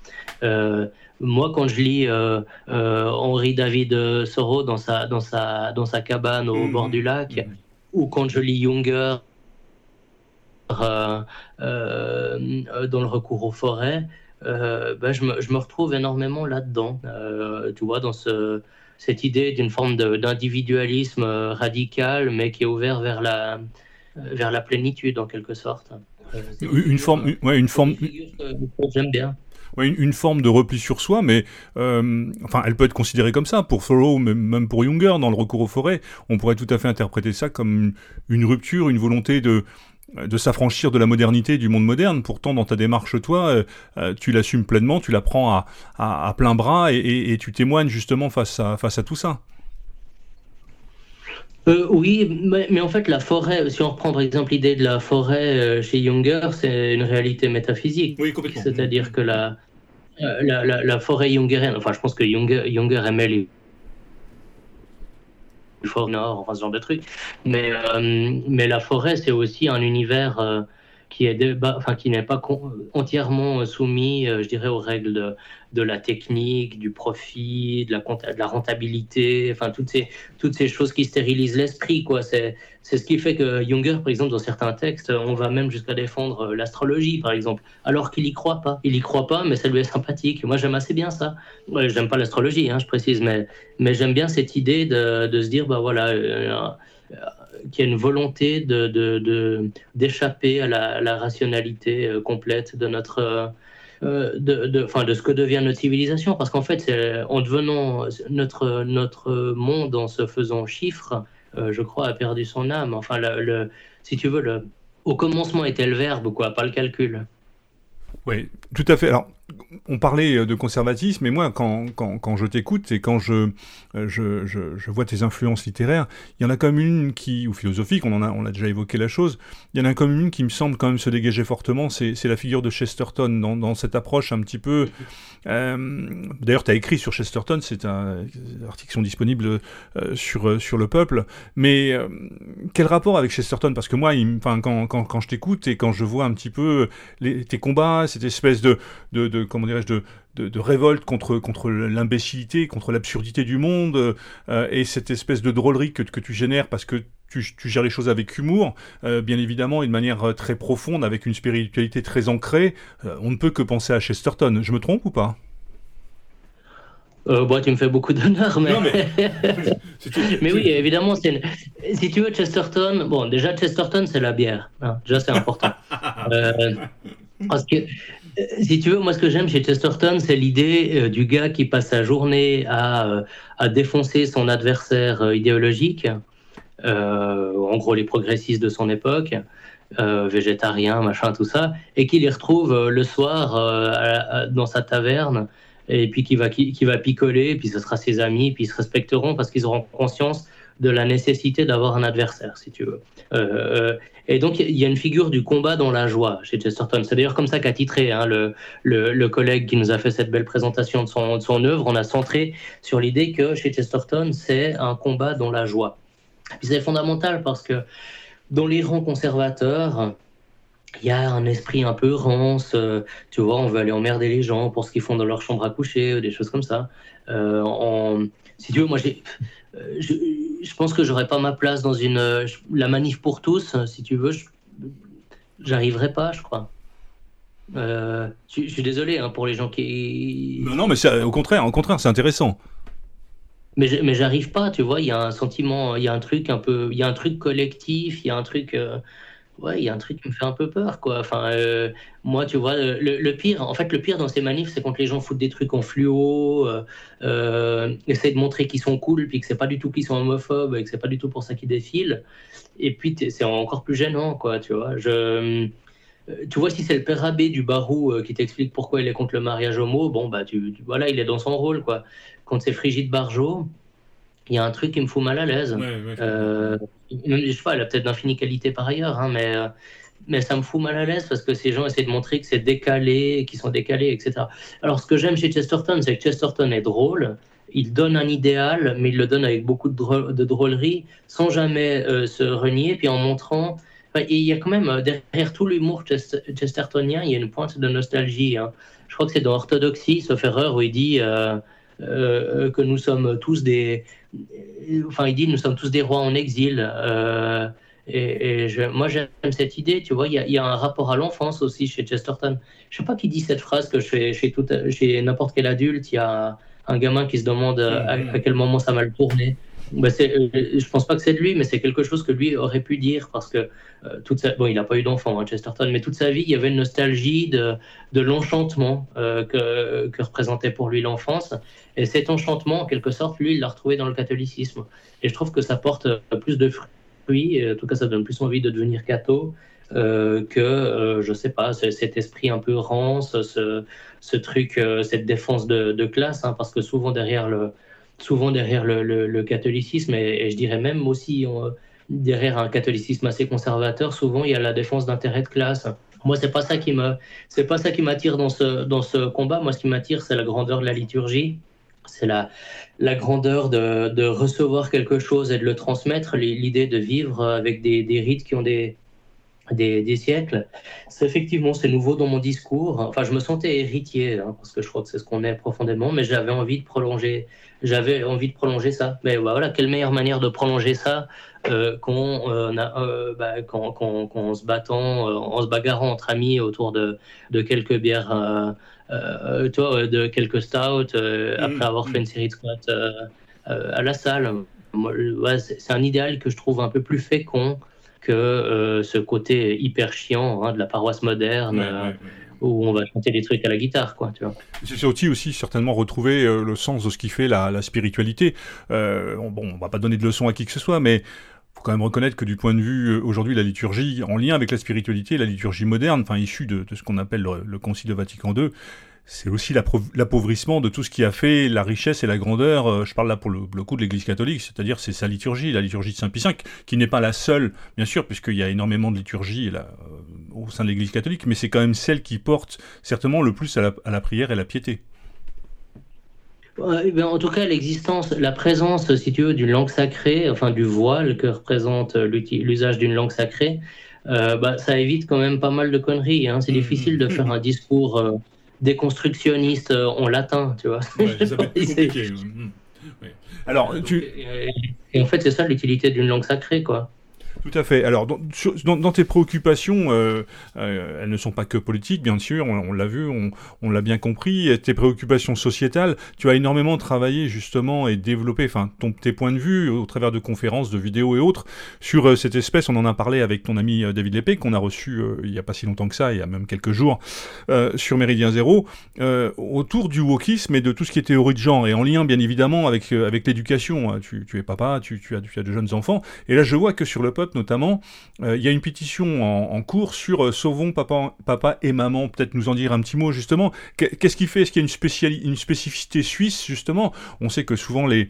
Euh, moi, quand je lis euh, Henri David Thoreau dans sa, dans sa, dans sa cabane au mmh. bord du lac, mmh. ou quand je lis Junger dans le recours aux forêts, euh, ben, je, me, je, me, retrouve énormément là-dedans, euh, tu vois, dans ce, cette idée d'une forme d'individualisme euh, radical, mais qui est ouvert vers la, vers la plénitude en quelque sorte. une, forme, ouais, une forme. J'aime bien. Ouais, une, une, forme de repli sur soi, mais euh, enfin, elle peut être considérée comme ça. Pour Thoreau, même pour Junger, dans le recours aux forêts, on pourrait tout à fait interpréter ça comme une, une rupture, une volonté de, de s'affranchir de la modernité du monde moderne. Pourtant, dans ta démarche, toi, euh, euh, tu l'assumes pleinement, tu la prends à, à, plein bras et, tu témoignes justement face à, face à tout ça. oui, mais, en fait, la forêt, si on reprend par exemple l'idée de la forêt chez Junger, c'est une réalité métaphysique. Oui, complètement. C'est-à-dire que la, la, la, forêt jungerienne, enfin, je pense que Junger, Junger aimait les forêts nord, enfin ce genre de trucs. Mais, mais la forêt, c'est aussi un univers qui est enfin, qui n'est pas entièrement soumis, euh, je dirais, aux règles de, de, la technique, du profit, de la, de rentabilité, enfin toutes ces choses qui stérilisent l'esprit. C'est ce qui fait que Junger, par exemple, dans certains textes, on va même jusqu'à défendre euh, l'astrologie, par exemple, alors qu'il y croit pas. Il y croit pas, mais ça lui est sympathique. Moi, j'aime assez bien ça. Ouais, j'aime pas l'astrologie, hein, je précise, mais mais j'aime bien cette idée de, de se dire, bah voilà. Euh, qu'il y a une volonté de, d'échapper à la, rationalité euh, complète de notre euh, de, de, de, ce que devient notre civilisation, parce qu'en fait, en devenant notre, notre monde en se faisant chiffre, euh, je crois, a perdu son âme. Enfin, le, si tu veux, le, au commencement était le verbe, quoi, pas le calcul. Oui, tout à fait. Alors, on parlait euh, de conservatisme, mais moi, quand, quand, je t'écoute et quand je, euh, je, je, je, vois tes influences littéraires, il y en a comme une qui, ou philosophique, on, en a, on a déjà évoqué la chose, il y en a comme une qui me semble quand même se dégager fortement, c'est la figure de Chesterton, dans, cette approche un petit peu... Euh, D'ailleurs, tu as écrit sur Chesterton, c'est un articles qui sont disponibles sur, sur le peuple, mais quel rapport avec Chesterton? Parce que moi, quand, quand, je t'écoute et quand je vois un petit peu les, tes combats, cette espèce de, de comment dirais-je, de, de, révolte contre, contre l'imbécilité, contre l'absurdité du monde, euh, et cette espèce de drôlerie que, que tu génères parce que tu, tu, gères les choses avec humour, euh, bien évidemment, et de manière euh, très profonde, avec une spiritualité très ancrée, on ne peut que penser à Chesterton. Je me trompe ou pas? Euh, bon, tu me fais beaucoup d'honneur, mais... mais... oui, évidemment, si tu veux Chesterton, bon, déjà Chesterton, c'est la bière. Hein. déjà, c'est important. parce que si tu veux, moi, ce que j'aime chez Chesterton, c'est l'idée euh, du gars qui passe sa journée à, euh, à défoncer son adversaire euh, idéologique, en gros les progressistes de son époque, végétariens, machin, tout ça, et qui les retrouve le soir dans sa taverne, et puis qui va, qui, va picoler, puis ce sera ses amis, puis ils se respecteront parce qu'ils auront conscience de la nécessité d'avoir un adversaire, si tu veux. Euh, euh, et donc, il y a une figure du combat dans la joie chez Chesterton. C'est d'ailleurs comme ça qu'a titré hein, le, le, collègue qui nous a fait cette belle présentation de son, de son œuvre. On a centré sur l'idée que chez Chesterton, c'est un combat dans la joie. Et c'est fondamental parce que dans les rangs conservateurs, il y a un esprit un peu rance, euh, tu vois, on veut aller emmerder les gens pour ce qu'ils font dans leur chambre à coucher, des choses comme ça. si tu veux, moi, j'ai, je, pense que j'aurais pas ma place dans une euh, la manif pour tous, si tu veux. J'arriverai pas, je crois. Euh, je, suis désolé hein, pour les gens qui. Non, non, mais au contraire, au contraire, c'est intéressant. Mais, mais j'arrive pas, tu vois. Il y a un sentiment, il y a un truc un peu, il y a un truc collectif, il y a un truc ouais, il y a un truc qui me fait un peu peur, quoi. Enfin, euh, moi, tu vois, le, pire, en fait, le pire dans ces manifs, c'est quand les gens foutent des trucs en fluo, euh, euh essayent de montrer qu'ils sont cool, puis que c'est pas du tout qu'ils sont homophobes, et que c'est pas du tout pour ça qu'ils défilent. Et puis, c'est encore plus gênant, quoi, tu vois. Je, euh, tu vois, si c'est le père abbé du Barou qui t'explique pourquoi il est contre le mariage homo, bon, bah, tu, voilà, il est dans son rôle, quoi. Quand c'est Frigide Barjot, il y a un truc qui me fout mal à l'aise. Euh, je sais pas, elle a peut-être d'infinies qualités par ailleurs, hein, mais, euh, mais ça me fout mal à l'aise parce que ces gens essaient de montrer que c'est décalé, qu'ils sont décalés, etc. Alors, ce que j'aime chez Chesterton, c'est que Chesterton est drôle. Il donne un idéal, mais il le donne avec beaucoup de, drôlerie, sans jamais euh, se renier, puis en montrant. il y a quand même, derrière tout l'humour chestertonien, il y a une pointe de nostalgie. Hein. Je crois que c'est dans Orthodoxie, sauf erreur, où il dit euh, que nous sommes tous des. Enfin, il dit nous sommes tous des rois en exil. Euh, et, je, moi, j'aime cette idée, tu vois, il y, a un rapport à l'enfance aussi chez Chesterton. Je sais pas qui dit cette phrase que chez, chez, chez n'importe quel adulte, il y a un gamin qui se demande à, à, quel moment ça va le tourner. Bah euh, je pense pas que c'est de lui, mais c'est quelque chose que lui aurait pu dire parce que euh, bon, il n'a pas eu d'enfant, hein, Chesterton, mais toute sa vie, il y avait une nostalgie de, de l'enchantement euh, que, que, représentait pour lui l'enfance. Et cet enchantement, en quelque sorte, lui, il l'a retrouvé dans le catholicisme. Et je trouve que ça porte plus de fruits, en tout cas, ça donne plus envie de devenir catho. que, je sais pas, cet esprit un peu rance, ce, ce truc, cette défense de, de classe, hein, parce que souvent derrière le, souvent derrière le, catholicisme, et, je dirais même aussi derrière un catholicisme assez conservateur, souvent il y a la défense d'intérêts de classe. Moi, c'est pas ça qui me, c'est pas ça qui m'attire dans ce dans ce combat. Moi, ce qui m'attire, c'est la grandeur de la liturgie, c'est la la grandeur de, de, recevoir quelque chose et de le transmettre, l'idée de vivre avec des, des rites qui ont des des, siècles. C'est effectivement, c'est nouveau dans mon discours. Enfin, je me sentais héritier, hein, parce que je crois que c'est ce qu'on est profondément, mais j'avais envie de prolonger, j'avais envie de prolonger ça. Mais voilà, quelle meilleure manière de prolonger ça euh, qu'on euh, euh bah, se battant, euh, en se bagarrant entre amis autour de, de quelques bières, toi, de quelques stouts, mmh, après avoir fait une série de squats à la salle. c'est un idéal que je trouve un peu plus fécond que ce côté hyper chiant hein, de la paroisse moderne. Où on va chanter des trucs à la guitare, quoi. C'est aussi, aussi certainement retrouver euh, le sens de ce qui fait la, spiritualité. on, bon, on va pas donner de leçons à qui que ce soit, mais faut quand même reconnaître que du point de vue aujourd'hui la liturgie en lien avec la spiritualité, la liturgie moderne, enfin issue de, ce qu'on appelle le, le, Concile de Vatican II, c'est aussi l'appauvrissement de tout ce qui a fait la richesse et la grandeur, euh, je parle là pour le, coup de l'Église catholique, c'est-à-dire c'est sa liturgie, la liturgie de Saint Pie V, qui n'est pas la seule, bien sûr, puisqu'il y a énormément de liturgie là, euh, au sein de l'Église catholique, mais c'est quand même celle qui porte certainement le plus à la, prière et à la piété. Eh en tout cas, l'existence, la présence, si tu veux, d'une langue sacrée, enfin du voile que représente l'usage d'une langue sacrée, euh, bah, ça évite quand même pas mal de conneries. Hein. C'est mmh, difficile de mmh, faire mmh. un discours déconstructionniste euh, en latin, tu vois. Alors, tu... et en fait, c'est ça l'utilité d'une langue sacrée, quoi. Tout à fait. Alors, dans, tes préoccupations, euh, euh, elles ne sont pas que politiques, bien sûr, on, l'a vu, on, l'a bien compris. tes préoccupations sociétales, tu as énormément travaillé justement et développé, enfin, tes points de vue au travers de conférences, de vidéos et autres sur euh, cette espèce. On en a parlé avec ton ami David Lépée, qu'on a reçu il n'y a pas si longtemps que ça, il y a même quelques jours, sur Méridien Zéro, autour du wokisme et de tout ce qui est théorie de genre, et en lien bien évidemment avec, avec l'éducation. Tu, tu, es papa, tu, as, de jeunes enfants, et là je vois que sur le notamment, euh, il y a une pétition en, cours sur euh, Sauvons papa, papa et maman. Peut-être nous en dire un petit mot justement. Qu'est-ce qui fait? Est-ce qu'il y a une, une spécificité suisse justement? On sait que souvent les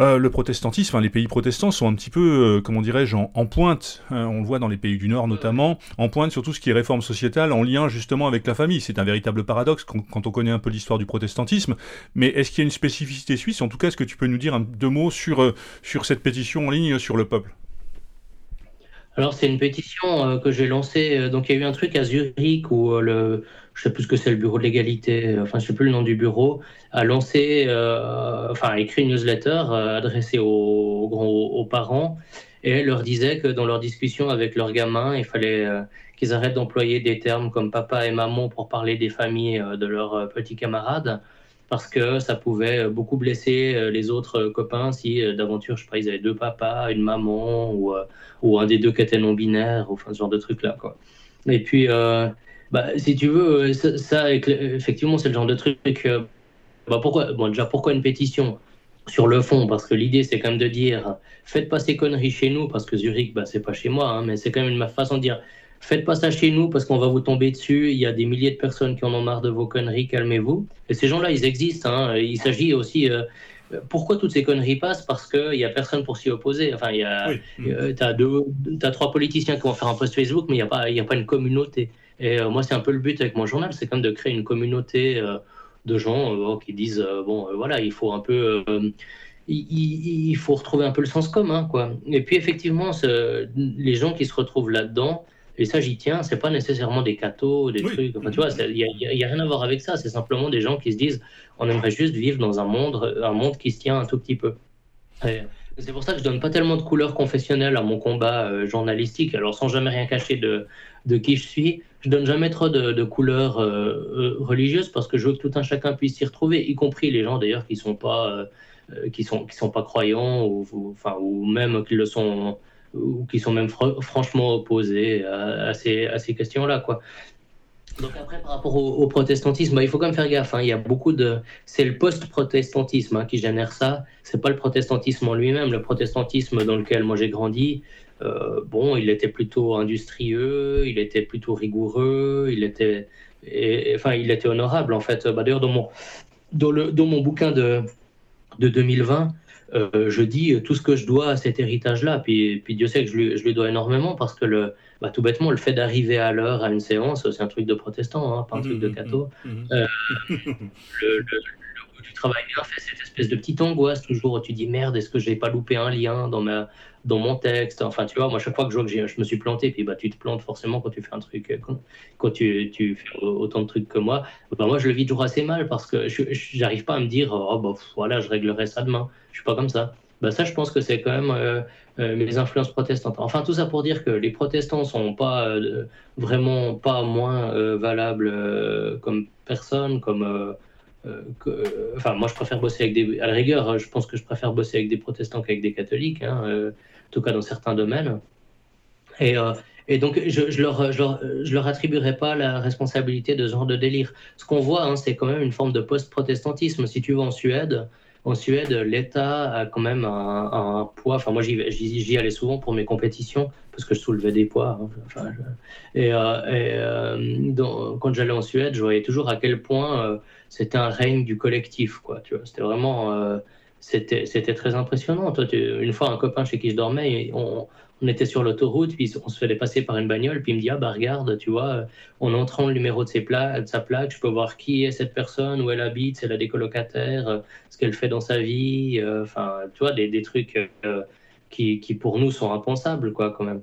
euh, le protestantisme, enfin, les pays protestants sont un petit peu, comment dirais-je, en, pointe, hein, on le voit dans les pays du Nord notamment, en pointe sur tout ce qui est réforme sociétale en lien justement avec la famille. C'est un véritable paradoxe quand, on connaît un peu l'histoire du protestantisme, mais est-ce qu'il y a une spécificité suisse? En tout cas, est-ce que tu peux nous dire un, deux mots sur, sur cette pétition en ligne sur le peuple? Alors, c'est une pétition euh, que j'ai lancée. Euh, donc, il y a eu un truc à Zurich où euh, le, je sais plus ce que c'est, le bureau de l'égalité, enfin, je sais plus le nom du bureau, a lancé, enfin, a écrit une newsletter adressée aux, aux, parents et leur disait que dans leur discussion avec leurs gamins, il fallait qu'ils arrêtent d'employer des termes comme papa et maman pour parler des familles de leurs petits camarades parce que ça pouvait beaucoup blesser euh, les autres copains si euh, d'aventure, je sais pas, ils avaient deux papas, une maman ou, euh, ou un des deux qui était non binaire, enfin ce genre de truc là quoi. Et puis, bah, si tu veux, ça, effectivement, c'est le genre de truc. bah pourquoi, bon, déjà, pourquoi une pétition sur le fond, parce que l'idée c'est quand même de dire faites pas ces conneries chez nous, parce que Zurich, bah, c'est pas chez moi, hein, mais c'est quand même une façon de dire Faites pas ça chez nous parce qu'on va vous tomber dessus. Il y a des milliers de personnes qui en ont marre de vos conneries, calmez-vous. Et ces gens-là, ils existent. Hein. Il s'agit aussi. Euh, pourquoi toutes ces conneries passent? Parce qu'il n'y a personne pour s'y opposer. Enfin, il y a, euh, as deux, as trois politiciens qui vont faire un post Facebook, mais il n'y a, pas, a pas une communauté. Et euh, moi, c'est un peu le but avec mon journal, c'est quand même de créer une communauté de gens qui disent bon, voilà, il faut un peu il, faut retrouver un peu le sens commun, quoi. Et puis effectivement, les gens qui se retrouvent là-dedans, et ça, j'y tiens, c'est pas nécessairement des cathos, des trucs. Enfin, tu vois, il n'y a, rien à voir avec ça. C'est simplement des gens qui se disent on aimerait juste vivre dans un monde, un monde qui se tient un tout petit peu. C'est pour ça que je donne pas tellement de couleurs confessionnelles à mon combat euh, journalistique. Alors, sans jamais rien cacher de, de qui je suis, je donne jamais trop de, couleurs euh, euh, religieuses parce que je veux que tout un chacun puisse s'y retrouver, y compris les gens d'ailleurs qui sont pas qui sont qui sont pas croyants ou, enfin ou même qui le sont ou qui sont même franchement opposés à, ces, à ces questions-là. Donc après, par rapport au, protestantisme, bah, il faut quand même faire gaffe. Hein. Il y a beaucoup de, c'est le post-protestantisme hein, qui génère ça. C'est pas le protestantisme en lui-même. Le protestantisme dans lequel moi j'ai grandi, euh, bon, il était plutôt industrieux, il était plutôt rigoureux, il était, enfin, il était honorable en fait. Bah, d'ailleurs, dans mon, dans, le, dans mon bouquin de de 2020, euh, je dis tout ce que je dois à cet héritage-là. Puis, puis Dieu sait que je lui, je lui dois énormément parce que le, bah, tout bêtement, le fait d'arriver à l'heure à une séance, c'est un truc de protestant, hein, pas un truc de mmh, mmh, catho. Mmh, euh, le, tu travailles bien fait, cette espèce de petite angoisse toujours tu dis merde, est-ce que j'ai pas loupé un lien dans ma dans mon texte. Enfin, tu vois, moi, chaque fois que je vois que je me suis planté, puis bah, tu te plantes forcément quand tu fais un truc, euh, quand, tu, tu, fais autant de trucs que moi. Bah, moi, je le vis toujours assez mal parce que je n'arrive pas à me dire, oh, bah, voilà, je réglerai ça demain. Je suis pas comme ça. Bah, ça, je pense que c'est quand même euh, euh, mes influences protestantes. Enfin, tout ça pour dire que les protestants sont pas vraiment pas moins valables comme personne, comme enfin, moi, je préfère bosser avec des. À la rigueur, je pense que je préfère bosser avec des protestants qu'avec des catholiques. Hein, en tout cas dans certains domaines. Et, euh, donc, je je leur, je leur, je leur, attribuerai pas la responsabilité de ce genre de délire. Ce qu'on voit, hein, c'est quand même une forme de post-protestantisme. Si tu vas en Suède, en Suède, l'État a quand même un, poids. Enfin, moi, j'y allais souvent pour mes compétitions parce que je soulevais des poids. Hein. Et, euh, euh, quand j'allais en Suède, je voyais toujours à quel point c'était un règne du collectif. Quoi, tu vois, c'était vraiment c'était très impressionnant. Toi, une fois, un copain chez qui je dormais, on, on était sur l'autoroute, puis on se faisait passer par une bagnole, puis il me dit Ah, bah regarde, tu vois, en entrant le numéro de, sa plaque, je peux voir qui est cette personne, où elle habite, si elle a des colocataires, ce qu'elle fait dans sa vie, euh, enfin, tu vois, des, des trucs euh, qui, qui, pour nous sont impensables, quoi, quand même.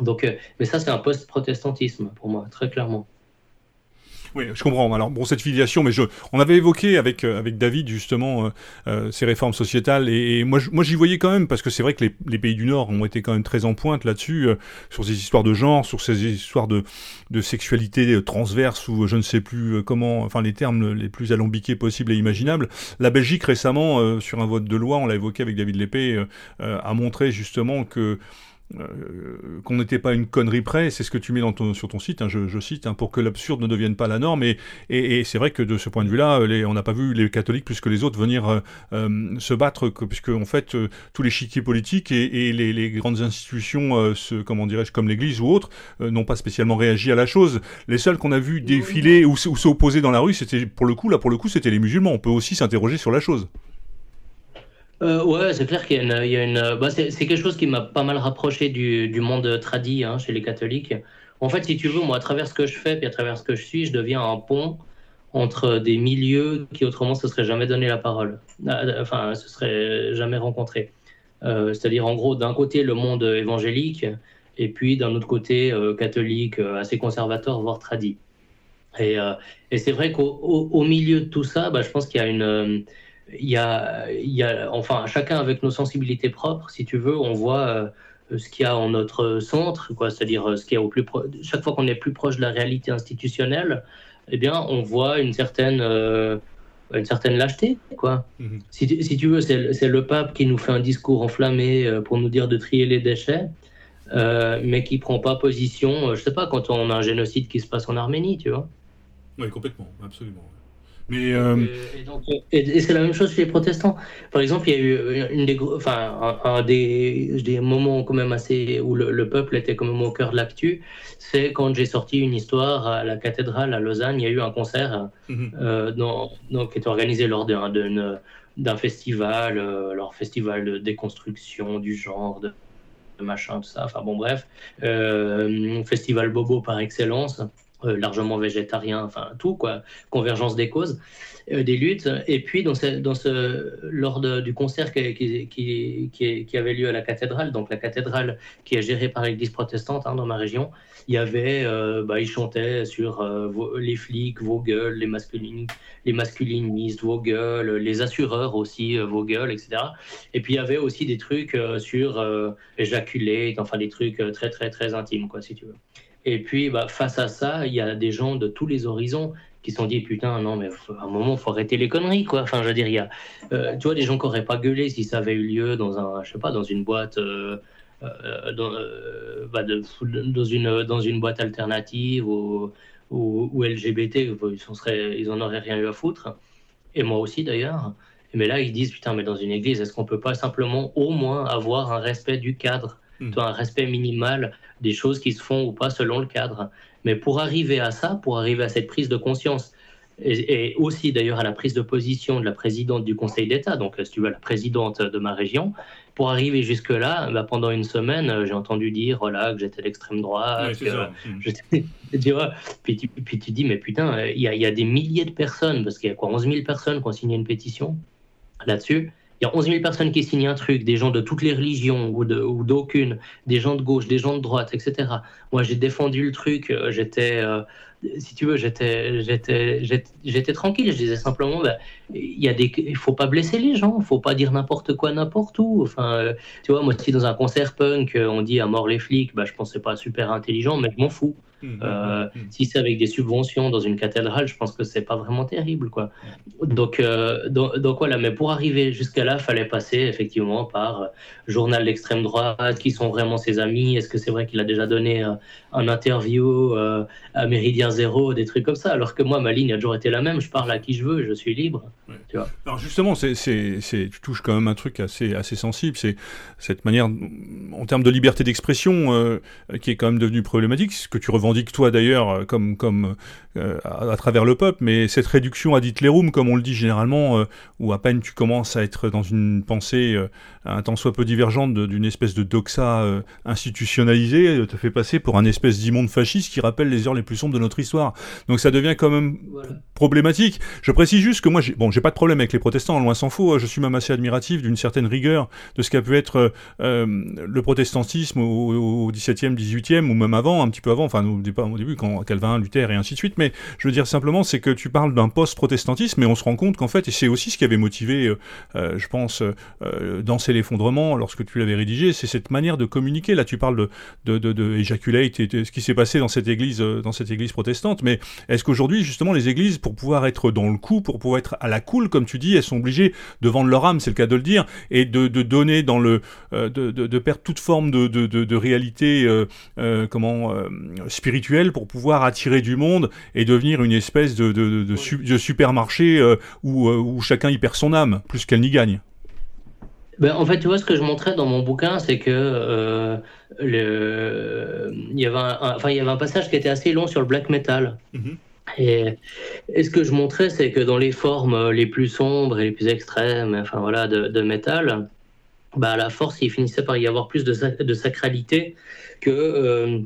Donc, euh, mais ça, c'est un post-protestantisme pour moi, très clairement. Oui, je comprends. Alors bon, cette filiation, mais je, on avait évoqué avec euh, avec David justement euh, euh, ces réformes sociétales et, moi, moi j'y voyais quand même parce que c'est vrai que les, les, pays du Nord ont été quand même très en pointe là-dessus sur ces histoires de genre, sur ces histoires de de sexualité transverse ou je ne sais plus comment, enfin les termes les plus alambiqués possibles et imaginables. La Belgique récemment sur un vote de loi, on l'a évoqué avec David Lépée, a montré justement que euh, qu'on n'était pas une connerie près, c'est ce que tu mets dans ton, sur ton site, hein, je, cite, hein, pour que l'absurde ne devienne pas la norme. Et, et, c'est vrai que de ce point de vue-là, on n'a pas vu les catholiques plus que les autres venir euh, euh, se battre, puisque en fait, tous les chiquiers politiques et, les, grandes institutions, comment dirais-je, comme l'Église ou autres, n'ont pas spécialement réagi à la chose. Les seuls qu'on a vu défiler ou, ou s'opposer dans la rue, c'était pour le coup, là pour le coup, c'était les musulmans. On peut aussi s'interroger sur la chose. Euh, ouais, c'est clair qu'il y a une. Bah, c'est, quelque chose qui m'a pas mal rapproché du, monde tradit hein, chez les catholiques. En fait, si tu veux, moi, à travers ce que je fais, puis à travers ce que je suis, je deviens un pont entre des milieux qui autrement se seraient jamais donné la parole, ah, enfin, se seraient jamais rencontrés. Euh, c'est-à-dire, en gros, d'un côté, le monde évangélique, et puis d'un autre côté, euh, catholique, assez conservateur, voire tradit. Et, c'est vrai qu'au au, milieu de tout ça, bah, je pense qu'il y a une il y a, y a, enfin, chacun avec nos sensibilités propres, si tu veux, on voit euh, ce qu'il y a en notre centre, quoi, c'est-à-dire euh, ce qu'il y a au plus chaque fois qu'on est plus proche de la réalité institutionnelle, eh bien, on voit une certaine, euh, une certaine lâcheté, quoi. Mhm. si, si, tu veux, c'est le pape qui nous fait un discours enflammé pour nous dire de trier les déchets. mais qui prend pas position, je sais pas, quand on a un génocide qui se passe en Arménie, tu vois. Oui, complètement, absolument. Mais euh, et, c'est la même chose chez les protestants? Par exemple, il y a eu une des, enfin, un, des, des, moments quand même assez où le, peuple était quand même au cœur de l'actu. C'est quand j'ai sorti une histoire à la cathédrale à Lausanne. Il y a eu un concert mhm. euh, dans, donc, qui était organisé lors d'un festival, euh, leur festival de déconstruction du genre, de, de machin, tout ça. Enfin bon, bref, festival bobo par excellence. Euh, largement végétarien, enfin tout, quoi, convergence des causes, euh, des luttes. Et puis, dans ce, lors du concert qui, avait lieu à la cathédrale, donc la cathédrale qui est gérée par l'Église protestante hein, dans ma région, il y avait, euh, bah, ils chantaient sur les flics, vos gueules, les, masculines, les masculinistes, vos gueules, les assureurs aussi, vos gueules, etc. Et puis il y avait aussi des trucs sur éjaculer, enfin des trucs très très très intimes, quoi, si tu veux. Et puis, bah, face à ça, il y a des gens de tous les horizons qui se sont dit putain non mais à un moment faut arrêter les conneries quoi. Enfin je veux dire il y a euh, tu vois des gens qui n'auraient pas gueulé si ça avait eu lieu dans un je sais pas dans une boîte euh, euh, dans, bah, dans une dans une boîte alternative ou, ou, LGBT ils en seraient, ils en auraient rien eu à foutre. Et moi aussi d'ailleurs. Mais là ils disent putain mais dans une église est-ce qu'on peut pas simplement au moins avoir un respect du cadre Hmm. un respect minimal des choses qui se font ou pas selon le cadre. Mais pour arriver à ça, pour arriver à cette prise de conscience, et, aussi d'ailleurs à la prise de position de la présidente du Conseil d'État, donc si tu veux la présidente de ma région. Pour arriver jusque-là, bah, pendant une semaine, j'ai entendu dire voilà, que j'étais l'extrême droite. Tu vois puis, tu, puis tu dis, mais putain, il y, a, y a des milliers de personnes, parce qu'il y a quoi, 11 000 personnes qui ont signé une pétition là-dessus. Il y a 11 000 personnes qui signent un truc, des gens de toutes les religions ou d'aucune, des gens de gauche, des gens de droite, etc. Moi, j'ai défendu le truc, euh, j'étais, euh, si tu veux, j'étais, tranquille. Je disais simplement, bah, il y faut pas blesser les gens, faut pas dire n'importe quoi n'importe où. Enfin, euh, tu vois, moi, si dans un concert punk, on dit à mort les flics, bah, je pensais pas super intelligent, mais je m'en fous. Mmh, euh, mmh, mmh. Si c'est avec des subventions dans une cathédrale, je pense que c'est pas vraiment terrible, quoi. Donc, euh, donc, voilà. Mais pour arriver jusqu'à là, fallait passer effectivement par euh, journal d'extrême droite, qui sont vraiment ses amis. Est-ce que c'est vrai qu'il a déjà donné un interview à Méridien Zéro, des trucs comme ça? Alors que moi, ma ligne a toujours été la même. Je parle à qui je veux, je suis libre. Tu vois Alors justement, c'est, tu touches quand même un truc assez, assez sensible. C'est cette manière, en termes de liberté d'expression, qui est quand même devenue problématique, ce que tu revendiques que toi d'ailleurs euh, comme, comme euh, à, travers le peuple, mais cette réduction à Hitlerum, comme on le dit généralement, euh, où à peine tu commences à être dans une pensée un tant soit peu divergente d'une espèce de doxa institutionnalisée, te fait passer pour un espèce d'immonde fasciste qui rappelle les heures les plus sombres de notre histoire. Donc ça devient quand même problématique. Je précise juste que moi, j'ai, bon, j'ai pas de problème avec les protestants, loin s'en faut. Je suis même assez admiratif d'une certaine rigueur de ce qu'a pu être le protestantisme au, au 17e, 18e, ou même avant, un petit peu avant, enfin au début, quand Calvin, Luther et ainsi de suite, mais je veux dire simplement, c'est que tu parles d'un post-protestantisme, mais on se rend compte qu'en fait, et c'est aussi ce qui avait motivé, euh, euh, je pense, euh, danser l'effondrement lorsque tu l'avais rédigé, c'est cette manière de communiquer. Là, tu parles de, de, de, de ejaculate et ce qui s'est passé dans cette église, dans cette église protestante, mais est-ce qu'aujourd'hui, justement, les églises, pour pouvoir être dans le coup, pour pouvoir être à la cool, comme tu dis, elles sont obligées de vendre leur âme, c'est le cas de le dire, et de, de donner dans le, de, de, perdre toute forme de, de, réalité, comment, spirituelle pour pouvoir attirer du monde et devenir une espèce de, de, supermarché euh, où, euh, où, chacun y perd son âme, plus qu'elle n'y gagne. Ben, en fait, tu vois, ce que je montrais dans mon bouquin, c'est que euh, le... il, y avait un, enfin, il y avait un passage qui était assez long sur le black metal. Mhm. Et, ce que je montrais, c'est que dans les formes les plus sombres et les plus extrêmes, enfin voilà, de, de métal, bah, à la force, il finissait par y avoir plus de, de sacralité que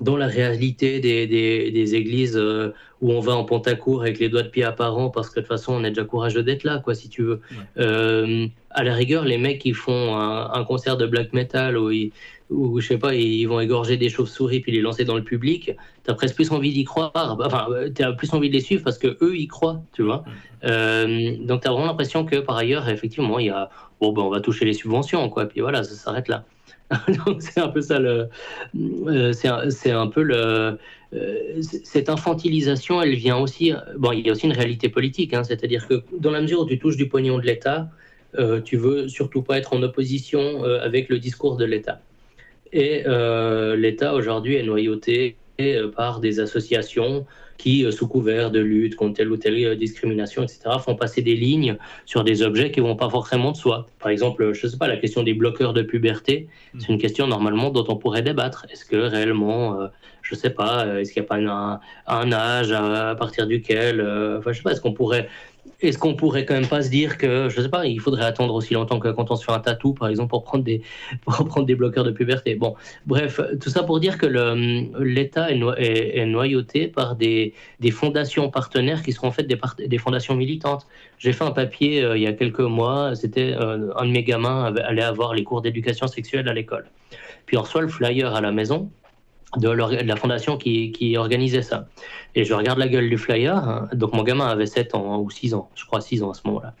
dans la réalité des, des, églises euh, où on va en pantacourt avec les doigts de pied apparents parce que de toute façon on est déjà courageux d'être là, quoi, si tu veux. Euh, à la rigueur, les mecs qui font un, concert de black metal où, ils, où, je sais pas, ils vont égorger des chauves-souris puis les lancer dans le public, t'as presque plus envie d'y croire. Enfin, t'as plus envie de les suivre parce que eux y croient, tu vois. Euh, donc t'as vraiment l'impression que par ailleurs, effectivement, il y a bon, ben, on va toucher les subventions, quoi, puis voilà, ça s'arrête là. Donc c'est un peu ça le, euh, c'est un, peu le, euh, cette infantilisation, elle vient aussi, bon, il y a aussi une réalité politique, hein, c'est-à-dire que dans la mesure où tu touches du pognon de l'État, euh, tu veux surtout pas être en opposition euh, avec le discours de l'État. Et l'État aujourd'hui est noyauté par des associations qui, euh, sous couvert de lutte contre telle ou telle euh, discrimination, etc., font passer des lignes sur des objets qui ne vont pas forcément de soi. Par exemple, je ne sais pas, la question des bloqueurs de puberté, mm. c'est une question normalement dont on pourrait débattre. Est-ce que réellement, euh, je ne sais pas, est-ce qu'il n'y a pas un, un, âge à, partir duquel, enfin, je sais pas, est-ce qu'on pourrait est-ce qu'on pourrait quand même pas se dire que, je sais pas, il faudrait attendre aussi longtemps que quand on se fait un tatou, par exemple, pour prendre des, pour prendre des bloqueurs de puberté Bon, bref, tout ça pour dire que l'État est, noyauté par des, des, fondations partenaires qui sont en fait des, des fondations militantes. J'ai fait un papier euh, il y a quelques mois, c'était euh, un de mes gamins allait avoir les cours d'éducation sexuelle à l'école. Puis on reçoit le flyer à la maison, de, la fondation qui, qui, organisait ça. Et je regarde la gueule du flyer, hein. donc mon gamin avait 7 ans ou 6 ans, je crois 6 ans à ce moment-là.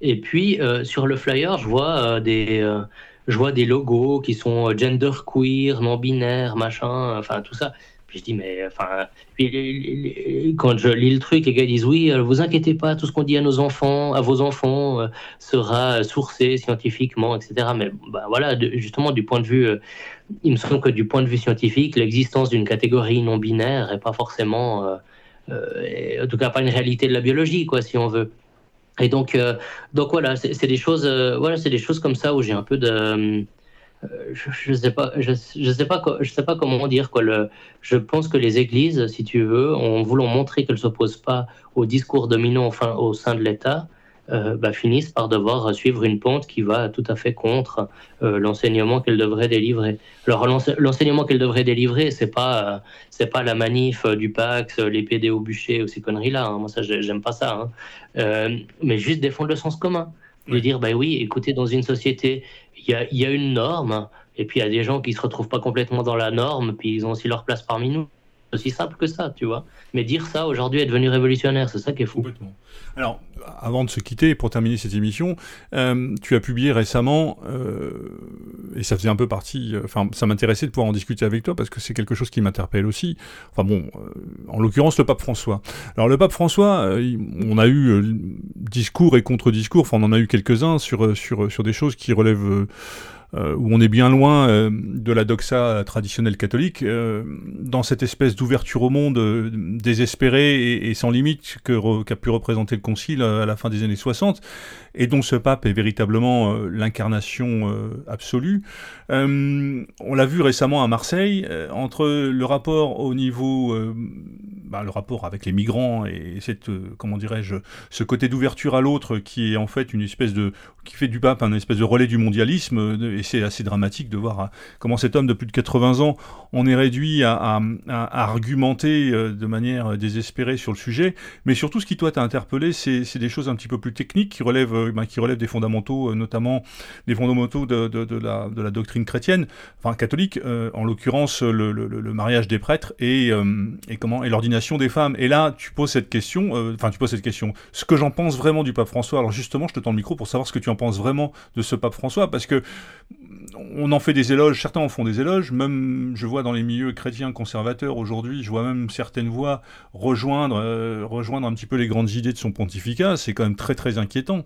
Et puis euh, sur le flyer, je vois, euh, des, euh, je vois des logos qui sont gender queer, non binaire, machin, enfin tout ça. Puis je dis, mais enfin, quand je lis le truc, les gars disent, oui, vous inquiétez pas, tout ce qu'on dit à nos enfants, à vos enfants, sera sourcé scientifiquement, etc. Mais bah, voilà, justement, du point de vue, il me semble que du point de vue scientifique, l'existence d'une catégorie non binaire n'est pas forcément, en tout cas pas une réalité de la biologie, quoi, si on veut. Et donc, donc voilà, c'est des choses, voilà, c'est des choses comme ça où j'ai un peu de je ne sais pas, je, sais pas, je sais pas comment dire quoi. Je pense que les églises, si tu veux, en voulant montrer qu'elles s'opposent pas au discours dominant enfin, au sein de l'État, euh, bah, finissent par devoir suivre une pente qui va tout à fait contre euh, l'enseignement qu'elles devraient délivrer. Alors l'enseignement qu'elles devraient délivrer, c'est pas c'est pas la manif du Pax, les PD au bûcher ou ces conneries là. Hein. Moi ça j'aime pas ça. Hein. Euh, mais juste défendre le sens commun, de dire bah oui, écoutez, dans une société, il y a, y a une norme. Et puis il y a des gens qui se retrouvent pas complètement dans la norme, puis ils ont aussi leur place parmi nous aussi simple que ça, tu vois. Mais dire ça aujourd'hui est devenu révolutionnaire, c'est ça qui est fou. Alors, avant de se quitter, pour terminer cette émission, euh, tu as publié récemment, euh, et ça faisait un peu partie, euh, enfin, ça m'intéressait de pouvoir en discuter avec toi parce que c'est quelque chose qui m'interpelle aussi. Enfin bon, en l'occurrence, le pape François. Alors, le pape François, on a eu discours et contre-discours, enfin, on en a eu quelques-uns sur, sur, sur des choses qui relèvent où on est bien loin euh, de la doxa traditionnelle catholique, euh, dans cette espèce d'ouverture au monde désespérée et, sans limite qu'a pu représenter le Concile à la fin des années 60, et dont ce pape est véritablement l'incarnation absolue. on l'a vu récemment à Marseille, entre le rapport au niveau bah, le rapport avec les migrants et cette, euh, comment dirais-je, ce côté d'ouverture à l'autre qui est en fait une espèce de, qui fait du pape un espèce de relais du mondialisme, euh, et c'est assez dramatique de voir euh, comment cet homme de plus de 80 ans, on est réduit à, argumenter de manière désespérée sur le sujet, mais surtout ce qui toi t'a interpellé, c'est des choses un petit peu plus techniques qui relèvent, bah, qui relèvent des fondamentaux, notamment des fondamentaux de, la, doctrine chrétienne, enfin catholique, en l'occurrence le, mariage des prêtres et comment et l'ordination des femmes. Et là, tu poses cette question, euh, enfin, tu poses cette question. Ce que j'en pense vraiment du pape François, alors justement, je te tends le micro pour savoir ce que tu en penses vraiment de ce pape François, parce que on en fait des éloges, certains en font des éloges, même je vois dans les milieux chrétiens conservateurs aujourd'hui, je vois même certaines voix rejoindre, euh, rejoindre un petit peu les grandes idées de son pontificat, c'est quand même très très inquiétant.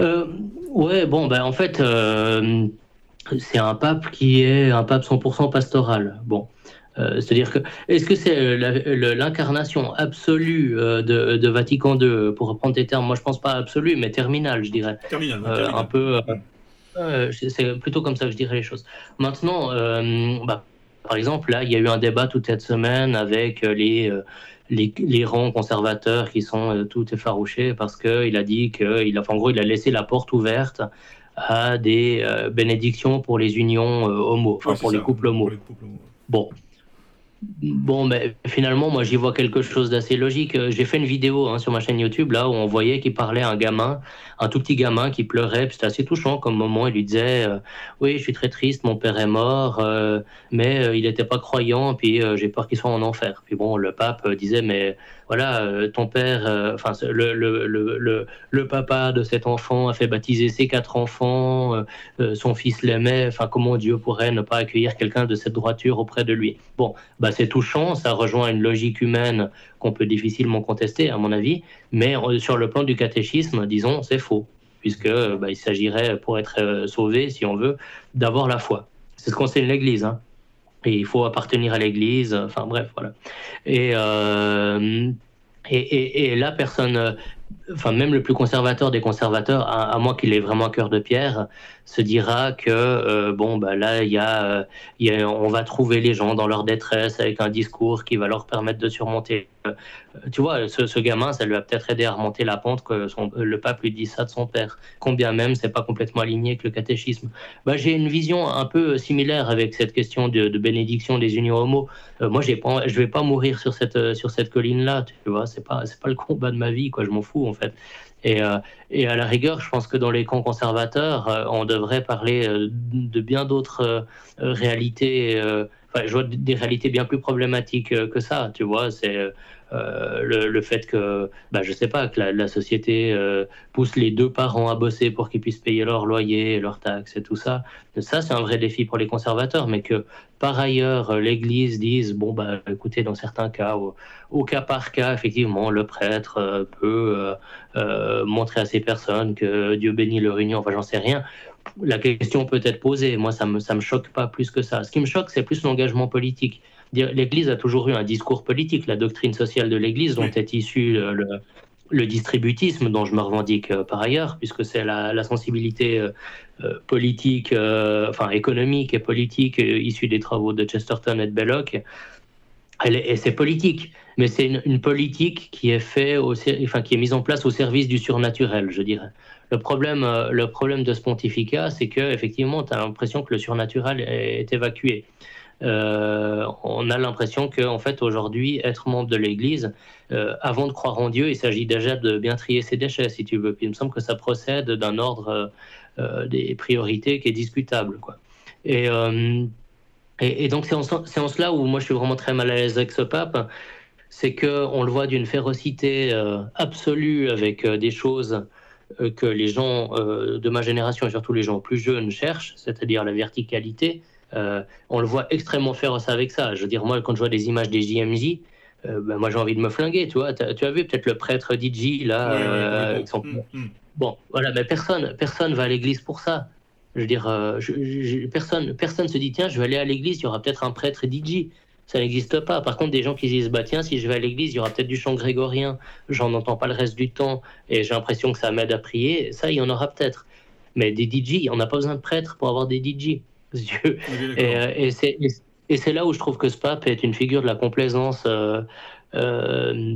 Euh, ouais, bon, ben en fait, c'est un pape qui est un pape 100% pastoral. Bon, euh, c'est-à-dire que, est-ce que c'est euh, l'incarnation absolue euh, de, Vatican II, pour reprendre tes termes, moi je pense pas absolue, mais terminale, je dirais. Terminale, Un peu. c'est plutôt comme ça que je dirais les choses. Maintenant, bah, par exemple, là, il y a eu un débat toute cette semaine avec les. Les, rangs conservateurs qui sont tout effarouchés parce qu'il a dit qu'il a, en gros, il a laissé la porte ouverte à des bénédictions pour les unions homo, enfin pour, les couples homo. Bon, Bon, mais finalement, moi, j'y vois quelque chose d'assez logique. Euh, j'ai fait une vidéo hein, sur ma chaîne YouTube là où on voyait qu'il parlait à un gamin, un tout petit gamin qui pleurait. C'était assez touchant comme moment. Il lui disait euh, Oui, je suis très triste, mon père est mort, euh, mais il n'était pas croyant, puis j'ai peur qu'il soit en enfer. Puis bon, le pape disait Mais voilà, euh, ton père, euh, enfin, le, papa de cet enfant a fait baptiser ses quatre enfants, euh, son fils l'aimait, enfin, comment Dieu pourrait ne pas accueillir quelqu'un de cette droiture auprès de lui? Bon, bah, c'est touchant, ça rejoint une logique humaine qu'on peut difficilement contester, à mon avis, mais sur le plan du catéchisme, disons, c'est faux, puisque bah, il s'agirait, pour être sauvé, si on veut, d'avoir la foi. C'est ce qu'enseigne l'Église. Hein il faut appartenir à l'Église, enfin bref, voilà. Et, euh, et, et, personne, enfin même le plus conservateur des conservateurs, à, moins qu'il ait vraiment un cœur de pierre, se dira que euh, bon bah là il y, a, on va trouver les gens dans leur détresse avec un discours qui va leur permettre de surmonter. Euh, tu vois, ce, gamin, ça lui a peut-être aidé à remonter la pente que le pape lui dit ça de son père. Combien même c'est pas complètement aligné avec le catéchisme. Bah, j'ai une vision un peu similaire avec cette question de, bénédiction des unions homo. Euh, moi j'ai pas, je vais pas mourir sur cette sur cette colline là. Tu vois, c'est pas c'est pas le combat de ma vie quoi. Je m'en fous en fait. Et, euh, et, à la rigueur, je pense que dans les camps conservateurs, euh, on devrait parler euh, de bien d'autres réalités. Enfin, je vois des réalités bien plus problématiques que ça, tu vois. C'est euh, le, fait que, bah, je sais pas, que la, société euh, pousse les deux parents à bosser pour qu'ils puissent payer leur loyer, leurs taxes et tout ça. Ça, c'est un vrai défi pour les conservateurs, mais que par ailleurs, l'Église dise, bon, bah, écoutez, dans certains cas, au, cas par cas, effectivement, le prêtre euh, peut montrer à ces personnes que Dieu bénit leur union, enfin, j'en sais rien la question peut être posée. Moi, ça me, ça me choque pas plus que ça. Ce qui me choque, c'est plus l'engagement politique. L'Église a toujours eu un discours politique, la doctrine sociale de l'Église dont est issu le, le distributisme dont je me revendique par ailleurs, puisque c'est la, sensibilité politique, enfin économique et politique issue des travaux de Chesterton et de Belloc. et c'est politique, mais c'est une, politique qui est, fait au, enfin, qui est mise en place au service du surnaturel, je dirais. Le problème, euh, le problème de ce pontificat, c'est que effectivement, tu as l'impression que le surnaturel est évacué. Euh, on a l'impression que, en fait, aujourd'hui, être membre de l'Église, euh, avant de croire en Dieu, il s'agit déjà de bien trier ses déchets, si tu veux. Il me semble que ça procède d'un ordre des priorités qui est discutable. Et, donc c'est en, cela où moi je suis vraiment très mal à l'aise avec ce pape, c'est que on le voit d'une férocité absolue avec des choses euh, que les gens euh, de ma génération et surtout les gens plus jeunes cherchent, c'est-à-dire la verticalité, euh, on le voit extrêmement féroce avec ça. Je veux dire, moi, quand je vois des images des JMJ, ben, moi j'ai envie de me flinguer, tu vois. Tu as vu peut-être le prêtre DJ là, mm, mm. Bon, voilà, mais personne, personne va à l'église pour ça. Je veux dire, personne, personne se dit tiens, je vais aller à l'église, il y aura peut-être un prêtre DJ ça n'existe pas. Par contre, des gens qui disent, bah tiens, si je vais à l'église, il y aura peut-être du chant grégorien, j'en entends pas le reste du temps, et j'ai l'impression que ça m'aide à prier, ça, il y en aura peut-être. Mais des DJ, on n'a pas besoin de prêtres pour avoir des DJ. Euh, et, et c'est là où je trouve que ce pape est une figure de la complaisance euh, euh,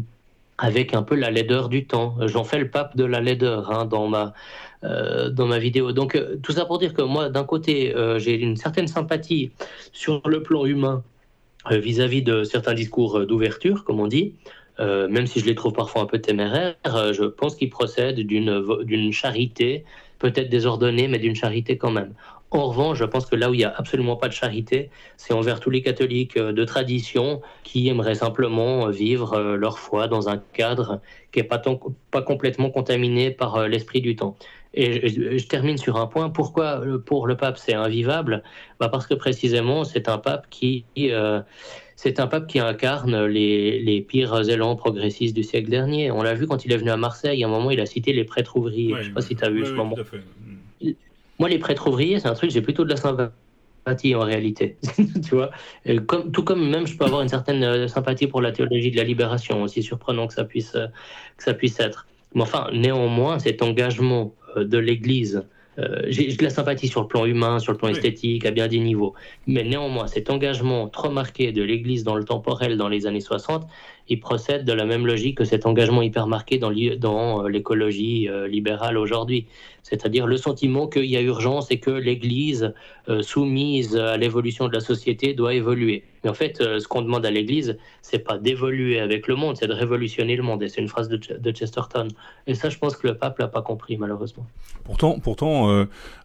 avec un peu la laideur du temps. J'en fais le pape de la laideur hein, dans, ma, dans ma vidéo. Donc tout ça pour dire que moi, d'un côté, j'ai une certaine sympathie sur le plan humain vis-à-vis de certains discours d'ouverture, comme on dit, même si je les trouve parfois un peu téméraires, je pense qu'ils procèdent d'une charité, peut-être désordonnée, mais d'une charité quand même. En revanche, je pense que là où il n'y a absolument pas de charité, c'est envers tous les catholiques de tradition qui aimeraient simplement vivre leur foi dans un cadre qui n'est pas, pas complètement contaminé par l'esprit du temps. Et je, termine sur un point. Pourquoi pour le pape c'est invivable? Bah Parce que précisément c'est un pape qui euh, c'est un pape qui incarne les, les, pires élans progressistes du siècle dernier. On l'a vu quand il est venu à Marseille. À un moment, il a cité les prêtres ouvriers. je ne sais pas si tu as vu ce moment. Moi, les prêtres ouvriers, c'est un truc, j'ai plutôt de la sympathie en réalité. tu vois? Comme, Tout comme même je peux avoir une certaine euh, sympathie pour la théologie de la libération, aussi surprenant que ça puisse, que ça puisse être. Mais enfin, néanmoins, cet engagement euh, de l'Église. Euh, j'ai de la sympathie sur le plan humain, sur le plan esthétique, à bien des niveaux. Mais néanmoins, cet engagement trop marqué de l'Église dans le temporel dans les années 60, il procède de la même logique que cet engagement hyper marqué dans euh, l'écologie libérale aujourd'hui. C'est-à-dire le sentiment qu'il y a urgence et que l'Église, soumise à l'évolution de la société, doit évoluer. Mais en fait, euh, ce qu'on demande à l'Église, c'est pas d'évoluer avec le monde, c'est de révolutionner le monde. Et c'est une phrase de, Chesterton. Et ça, je pense que le pape l'a pas compris, malheureusement. Pourtant, pourtant euh,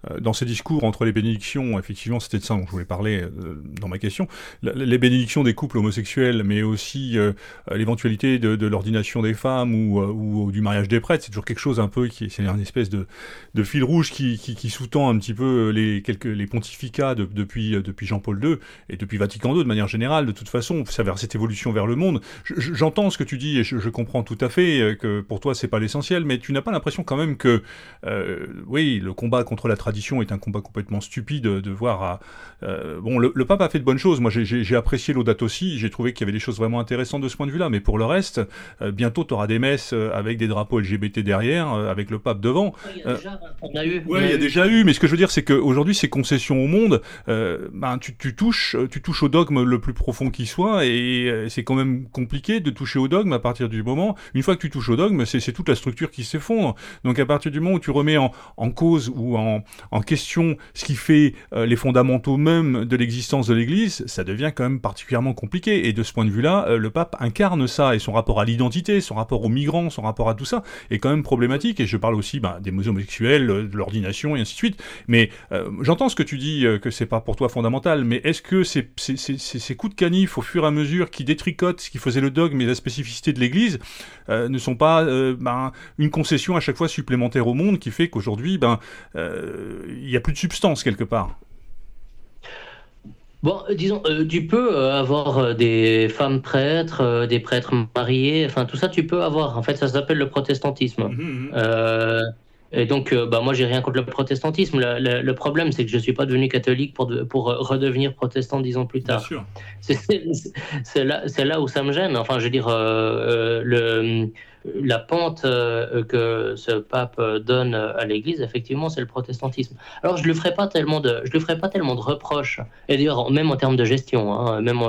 euh, dans ses discours entre les bénédictions, effectivement, c'était de ça dont je voulais parler dans ma question, les bénédictions des couples homosexuels, mais aussi l'éventualité de, l'ordination des femmes ou, ou, du mariage des prêtres, c'est toujours quelque chose un peu qui c'est une espèce de, fil rouge qui, sous-tend un petit peu les, quelques, les pontificats depuis, depuis Jean-Paul II et depuis Vatican II de manière général, de toute façon, vers cette évolution vers le monde. J'entends ce que tu dis et je, comprends tout à fait euh, que pour toi c'est pas l'essentiel, mais tu n'as pas l'impression quand même que, euh, oui, le combat contre la tradition est un combat complètement stupide de voir à, euh, bon, le, pape a fait de bonnes choses. Moi, j'ai apprécié l'audate aussi. J'ai trouvé qu'il y avait des choses vraiment intéressantes de ce point de Mais pour le reste, bientôt, tu auras des messes avec des drapeaux LGBT derrière, avec le pape devant. il y a déjà, eu. il y a déjà eu. Mais ce que je veux dire, c'est qu'aujourd'hui, ces concessions au monde, ben, tu, tu, touches, tu touches au dogme le plus profond qui soit, et euh, c'est quand même compliqué de toucher au dogme à partir du moment, une fois que tu touches au dogme, c'est toute la structure qui s'effondre. Donc à partir du moment où tu remets en, en cause ou en, en, question ce qui fait euh, les fondamentaux même de l'existence de l'Église, ça devient quand même particulièrement compliqué. Et de ce point de vue-là, euh, le pape incarne ça, et son rapport à l'identité, son rapport aux migrants, son rapport à tout ça, est quand même problématique. Et je parle aussi bah, des homosexuels, de l'ordination, et ainsi de suite. Mais j'entends ce que tu dis, que c'est pas pour toi fondamental, mais est-ce que ces coups de canif au fur et à mesure qui détricotent ce qui faisait le dogme et la spécificité de l'Église euh, ne sont pas euh, ben, une concession à chaque fois supplémentaire au monde qui fait qu'aujourd'hui, ben, euh, il n'y a plus de substance quelque part? Bon, disons, tu peux avoir des femmes prêtres, des prêtres mariés, enfin tout ça, tu peux avoir. En fait, ça s'appelle le protestantisme. Mmh, mmh. Et donc, euh, bah, moi, j'ai rien contre le protestantisme. Le, problème, c'est que je ne suis pas devenu catholique pour, pour redevenir protestant dix ans plus tard. C'est là, là où ça me gêne. Enfin, je veux dire, euh, le, la pente que ce pape donne à l'Église, effectivement, c'est le protestantisme. Alors, je ne lui ferai pas tellement de, lui ferai pas tellement de reproches. Et d'ailleurs, même en termes de gestion, hein, même,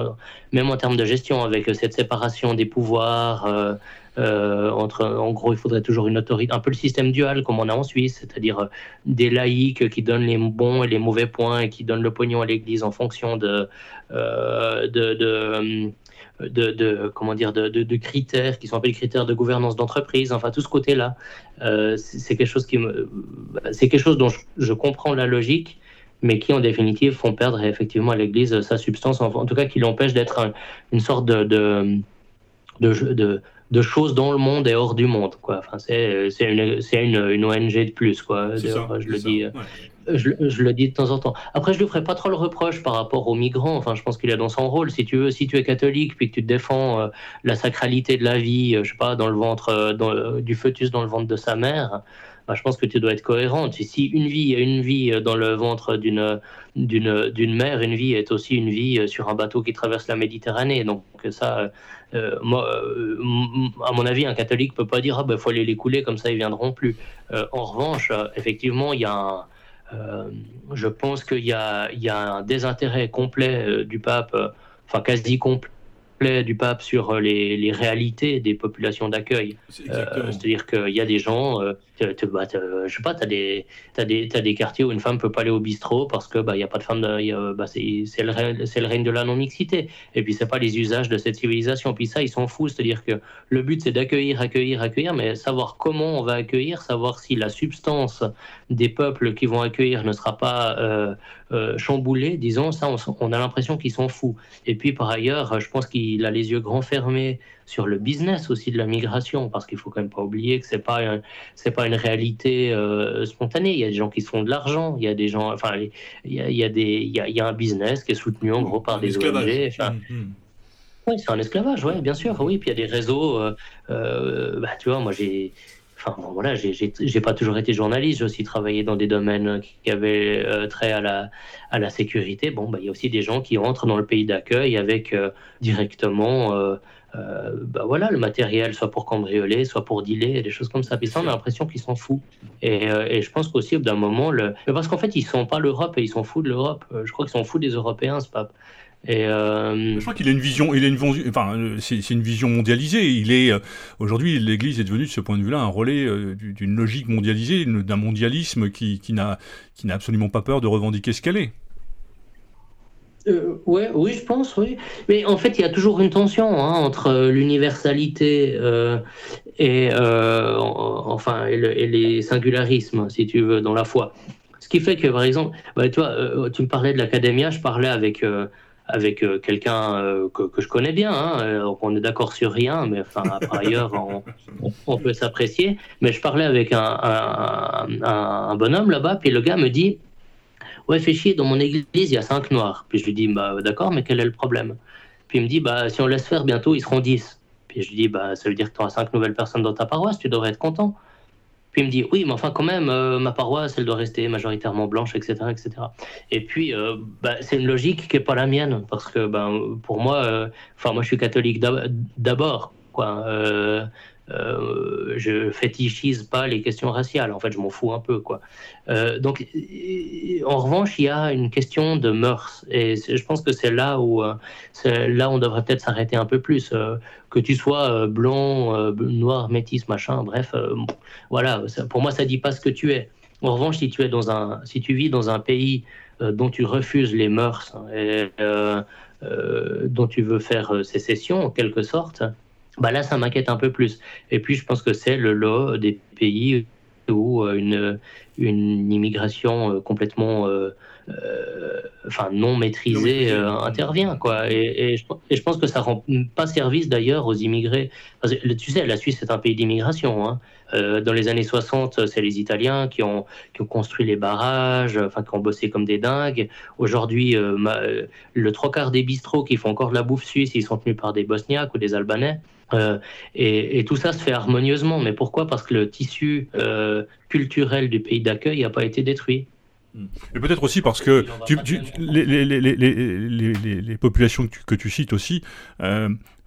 même en termes de gestion, avec cette séparation des pouvoirs. Euh, entre, en gros, il faudrait toujours une autorité, un peu le système dual comme on a en Suisse, c'est-à-dire euh, des laïcs qui donnent les bons et les mauvais points et qui donnent le pognon à l'Église en fonction euh, de, de, de, comment dire de, de, critères qui sont appelés critères de gouvernance d'entreprise. Enfin, tout ce côté-là, c'est quelque chose qui me, c'est quelque chose dont je, comprends la logique mais qui en définitive font perdre effectivement à l'Église sa substance, en, tout cas qui l'empêche d'être une sorte de, de, de, de choses dans le monde et hors du monde. Quoi. Enfin, c'est, c'est, une, c'est une, une, ONG de plus. Quoi. je, le dis, je, le dis de temps en temps. Après, je ne lui ferai pas trop le reproche par rapport aux migrants. Enfin, je pense qu'il est dans son rôle. Si tu es catholique puis que tu défends euh, la sacralité de la vie, euh, je sais pas, dans le ventre euh, dans, du fœtus dans le ventre de sa mère, bah, je pense que tu dois être cohérente. Si une vie est une vie dans le ventre d'une, mère, une vie est aussi une vie sur un bateau qui traverse la Méditerranée. Donc ça, euh, euh, à mon avis, un catholique peut pas dire ah ben faut aller les couler comme ça ils viendront plus. Euh, en revanche, effectivement, il y a je pense qu'il y a, il y a un désintérêt complet du pape, enfin quasi complet du pape sur euh, les, les réalités des populations d'accueil. Euh, c'est-à-dire qu'il y a des gens, euh, bah, je sais pas, tu as des, as des, as des quartiers où une femme peut pas aller au bistrot parce que bah, y a pas de femme, bah, c'est le, le règne de la non-mixité. Et puis c'est pas les usages de cette civilisation. Puis ça, ils s'en foutent. C'est-à-dire que le but c'est d'accueillir, accueillir, accueillir, mais savoir comment on va accueillir, savoir si la substance des peuples qui vont accueillir ne sera pas euh, chamboulée, disons, ça, on, a l'impression qu'ils s'en foutent. Et puis par ailleurs, je pense qu'ils il a les yeux grands fermés sur le business aussi de la migration, parce qu'il faut quand même pas oublier que c'est pas c'est pas une réalité euh, spontanée. Il y a des gens qui se font de l'argent, il y a des gens, enfin, il y a, il y a des, il y a, un business qui est soutenu en gros par des ONG. Enfin, mmh, mmh. Oui, c'est un esclavage, ouais, bien sûr. Oui, puis il y a des réseaux. Euh, euh, bah, tu vois, moi j'ai Enfin, bon, voilà, j'ai pas toujours été journaliste, j'ai aussi travaillé dans des domaines qui avaient euh, trait à la, à la sécurité. Bon, bah, il y a aussi des gens qui rentrent dans le pays d'accueil avec euh, directement euh, bah, voilà, le matériel, soit pour cambrioler, soit pour dealer, des choses comme ça. Puis ça, on a l'impression qu'ils s'en foutent. Et, et, je pense qu'aussi, au bout d'un moment, le... parce qu'en fait, ils sont pas l'Europe et ils s'en foutent de l'Europe. Je crois qu'ils s'en foutent des Européens, ce pape. Et euh... Je crois qu'il a une vision, il a une, enfin, c'est une vision mondialisée. Il est euh, aujourd'hui, l'Église est devenue de ce point de vue-là un relais euh, d'une logique mondialisée, d'un mondialisme qui n'a absolument pas peur de revendiquer ce qu'elle est. Euh, ouais, oui, je pense, oui. Mais en fait, il y a toujours une tension hein, entre l'universalité euh, et, euh, enfin, et, les singularismes, si tu veux, dans la foi. Ce qui fait que, par exemple, bah, tu me parlais de l'académia, je parlais avec avec euh, quelqu'un euh, que, je connais bien. Hein, euh, on est d'accord sur rien, mais enfin, par ailleurs, on, peut s'apprécier. Mais je parlais avec un, un, bonhomme là-bas, puis le gars me dit Ouais, fais chier, dans mon église, il y a cinq noirs. Puis je lui dis bah, D'accord, mais quel est le problème? Puis il me dit bah, Si on laisse faire, bientôt, ils seront dix. Puis je lui dis bah, Ça veut dire que tu auras cinq nouvelles personnes dans ta paroisse, tu devrais être content. Puis il me dit, oui, mais enfin quand même, euh, ma paroisse, elle doit rester majoritairement blanche, etc. etc. Et puis, euh, bah, c'est une logique qui n'est pas la mienne, parce que ben, pour moi, euh, enfin moi je suis catholique d'abord. Quoi. Euh, je fétichise pas les questions raciales. En fait, je m'en fous un peu, quoi. Euh, donc, en revanche, il y a une question de mœurs, et je pense que c'est là où, euh, là, on devrait peut-être s'arrêter un peu plus. que tu sois blanc, noir, métis, machin, bref, voilà. pour moi, ça dit pas ce que tu es. En revanche, si tu es dans un, si tu vis dans un pays dont tu refuses les mœurs et dont tu veux faire sécession, en quelque sorte, bah là, ça m'inquiète un peu plus. Et puis, je pense que c'est le lot des pays où euh, une, une immigration euh, complètement euh, enfin non maîtrisée intervient quoi. Et, je, pense que ça rend pas service d'ailleurs aux immigrés. Tu sais la Suisse est un pays d'immigration hein. dans les années 60 c'est les Italiens qui ont, qui ont construit les barrages enfin qui ont bossé comme des dingues. Aujourd'hui le trois quarts des bistrots qui font encore de la bouffe suisse ils sont tenus par des Bosniaques ou des Albanais et, tout ça se fait harmonieusement. Mais pourquoi? Parce que le tissu culturel du pays d'accueil n'a pas été détruit. Et peut-être aussi parce que tu, les, les, les, les, populations que tu, que tu cites aussi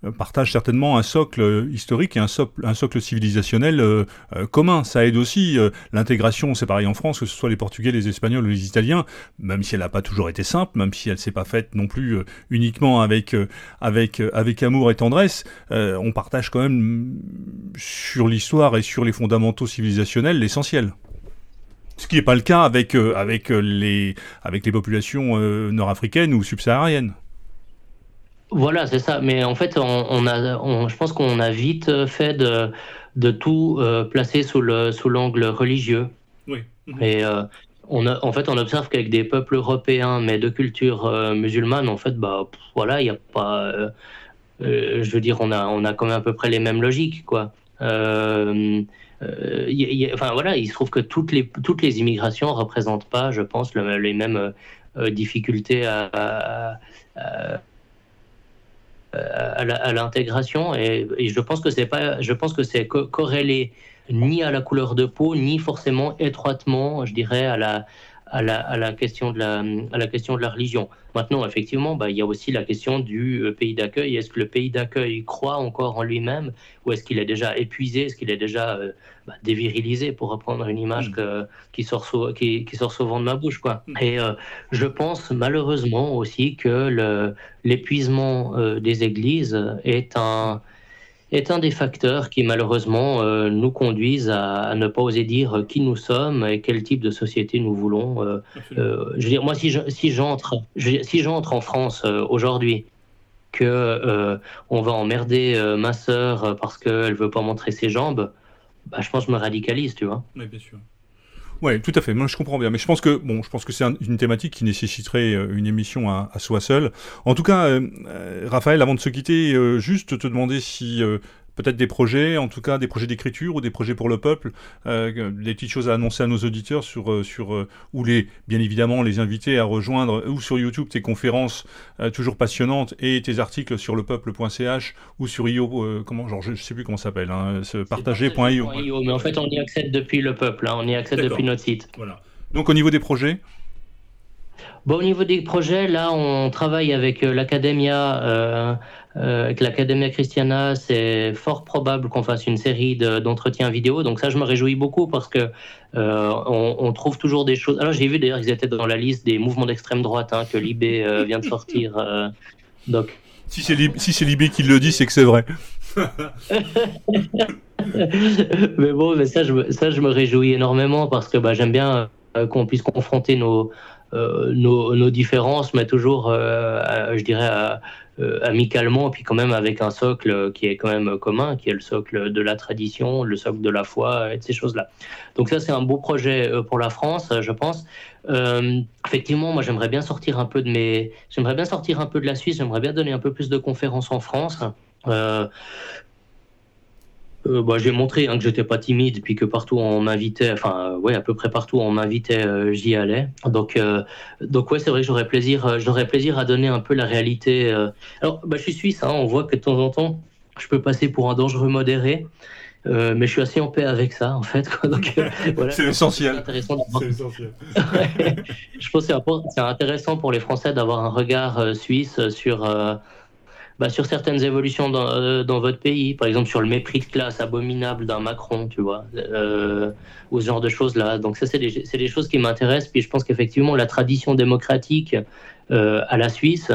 euh, partagent certainement un socle historique et un socle, un socle civilisationnel euh, euh, commun. Ça aide aussi l'intégration, c'est pareil en France, que ce soit les Portugais, les Espagnols ou les Italiens, même si elle n'a pas toujours été simple, même si elle s'est pas faite non plus uniquement avec, avec, avec amour et tendresse, on partage quand même sur l'histoire et sur les fondamentaux civilisationnels l'essentiel. Ce qui n'est pas le cas avec, euh, avec, euh, les, avec les populations euh, nord-africaines ou subsahariennes. Voilà, c'est ça. Mais en fait, on, a, je pense qu'on a vite fait de, de tout placer sous l'angle sous religieux. Oui. Et on a, en fait, on observe qu'avec des peuples européens, mais de culture musulmane, en fait, bah, voilà, il n'y a pas. je veux dire, on a, on a quand même à peu près les mêmes logiques, quoi. Euh, enfin voilà, il se trouve que toutes les, toutes les immigrations représentent pas, je pense, les mêmes euh, difficultés à, à, l'intégration. Et, je pense que c'est pas je pense que c'est corrélé ni à la couleur de peau ni forcément étroitement je dirais à la à la, question de la, à la question de la religion. Maintenant, effectivement, bah, il y a aussi la question du euh, pays d'accueil. Est-ce que le pays d'accueil croit encore en lui-même ou est-ce qu'il est déjà épuisé, est-ce qu'il est déjà euh, bah, dévirilisé, pour reprendre une image mm. qui, sort qui, sort souvent de ma bouche quoi. Mm. Et euh, je pense malheureusement aussi que l'épuisement des églises est un est un des facteurs qui malheureusement euh, nous conduisent à, ne pas oser dire qui nous sommes et quel type de société nous voulons. Euh, euh, je veux dire, moi, si j'entre si si j'entre en France aujourd'hui, que on va emmerder ma sœur parce qu'elle veut pas montrer ses jambes, bah, je pense que je me radicalise, tu vois. Oui, bien sûr. Ouais, tout à fait. Moi, je comprends bien. Mais je pense que bon, je pense que c'est une thématique qui nécessiterait euh, une émission à, soi seul. En tout cas, euh, euh, Raphaël, avant de se quitter, juste te demander si peut-être des projets, en tout cas des projets d'écriture ou des projets pour le peuple, euh, des petites choses à annoncer à nos auditeurs sur, euh, sur euh, ou les, bien évidemment les inviter à rejoindre ou sur YouTube tes conférences toujours passionnantes et tes articles sur lepeuple.ch ou sur io, comment, genre je, sais plus comment ça s'appelle, hein, partager.io. mais en fait on y accède depuis le peuple, hein, on y accède depuis notre site. Voilà. Donc au niveau des projets? Bon, au niveau des projets, là, on travaille avec l'Academia avec l'Academia Christiana, c'est fort probable qu'on fasse une série d'entretiens vidéo. Donc ça, je me réjouis beaucoup parce que euh, on, trouve toujours des choses. Alors j'ai vu d'ailleurs qu'ils étaient dans la liste des mouvements d'extrême droite hein, que Libé euh, vient de sortir. donc si c'est Libé, si Libé qui le dit, c'est que c'est vrai. mais bon, mais ça, je me, ça, je me réjouis énormément parce que bah, j'aime bien qu'on puisse confronter nos, nos, nos, différences, mais toujours, je dirais, à, euh, amicalement, puis quand même avec un socle qui est quand même commun, qui est le socle de la tradition, le socle de la foi, et de ces choses-là. Donc ça, c'est un beau projet euh, pour la France, je pense. Euh, effectivement, moi, j'aimerais bien sortir un peu de mes, j'aimerais bien sortir un peu de la Suisse, j'aimerais bien donner un peu plus de conférences en France. Euh, bah, j'ai montré hein, que j'étais pas timide, puis que partout on m'invitait, enfin, euh, ouais, à peu près partout on m'invitait, euh, j'y allais. Donc, donc ouais, c'est vrai que j'aurais plaisir, j'aurais plaisir à donner un peu la réalité. Alors, bah, je suis suisse, hein, on voit que de temps en temps, je peux passer pour un dangereux modéré. mais je suis assez en paix avec ça, en fait. Voilà. c'est essentiel. je pense que c'est intéressant pour les Français d'avoir un regard suisse sur, bah, sur certaines évolutions dans, euh, dans, votre pays, par exemple sur le mépris de classe abominable d'un Macron, tu vois, euh, ou ce genre de choses-là. Donc ça, c'est des, choses qui m'intéressent. Puis je pense qu'effectivement, la tradition démocratique euh, à la Suisse,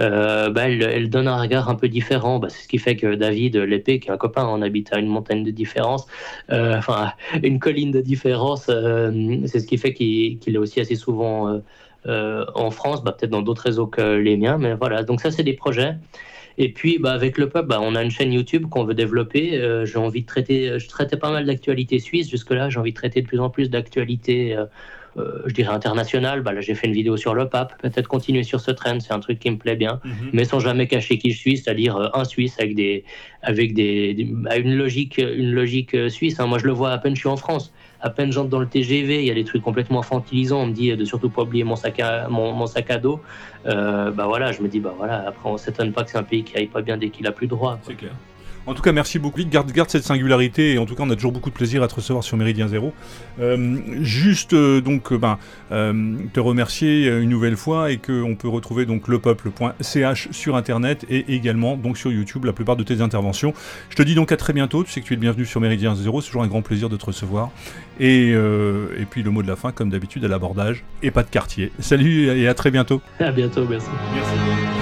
euh, bah, elle, elle, donne un regard un peu différent. Bah, c'est ce qui fait que David Lépée, qui est un copain, on habite à une montagne de différence, euh, enfin une colline de différence. Euh, c'est ce qui fait qu'il est aussi assez souvent en France, bah, peut-être dans d'autres réseaux que les miens, mais voilà. Donc ça, c'est des projets. Et puis, bah, avec le pub, bah, on a une chaîne YouTube qu'on veut développer. Euh, j'ai envie de traiter, je traitais pas mal d'actualités suisses jusque-là. J'ai envie de traiter de plus en plus d'actualités, euh, euh, je dirais internationales. Bah, là, j'ai fait une vidéo sur le pape. Peut-être continuer sur ce trend, c'est un truc qui me plaît bien, mhm. mais sans jamais cacher qui je suis, c'est-à-dire un Suisse avec des, avec des, une logique, une logique suisse. Hein. Moi, je le vois à peine je suis en France à peine j'entre dans le TGV, il y a des trucs complètement infantilisants. On me dit de surtout pas oublier mon sac à, mon, sac à dos. Euh, bah voilà, je me dis, bah voilà, après on s'étonne pas que c'est un pays qui aille pas bien dès qu'il a plus droit. En tout cas, merci beaucoup. Garde, garde cette singularité et en tout cas, on a toujours beaucoup de plaisir à te recevoir sur Méridien Zéro. Euh, juste euh, donc, euh, ben, te remercier une nouvelle fois et qu'on peut retrouver donc lepeuple.ch sur internet et également donc sur YouTube la plupart de tes interventions. Je te dis donc à très bientôt. Tu sais que tu es le bienvenu sur Méridien Zéro. C'est toujours un grand plaisir de te recevoir. Et, et puis le mot de la fin, comme d'habitude, à l'abordage et pas de quartier. Salut et à très bientôt. À bientôt, merci. Merci.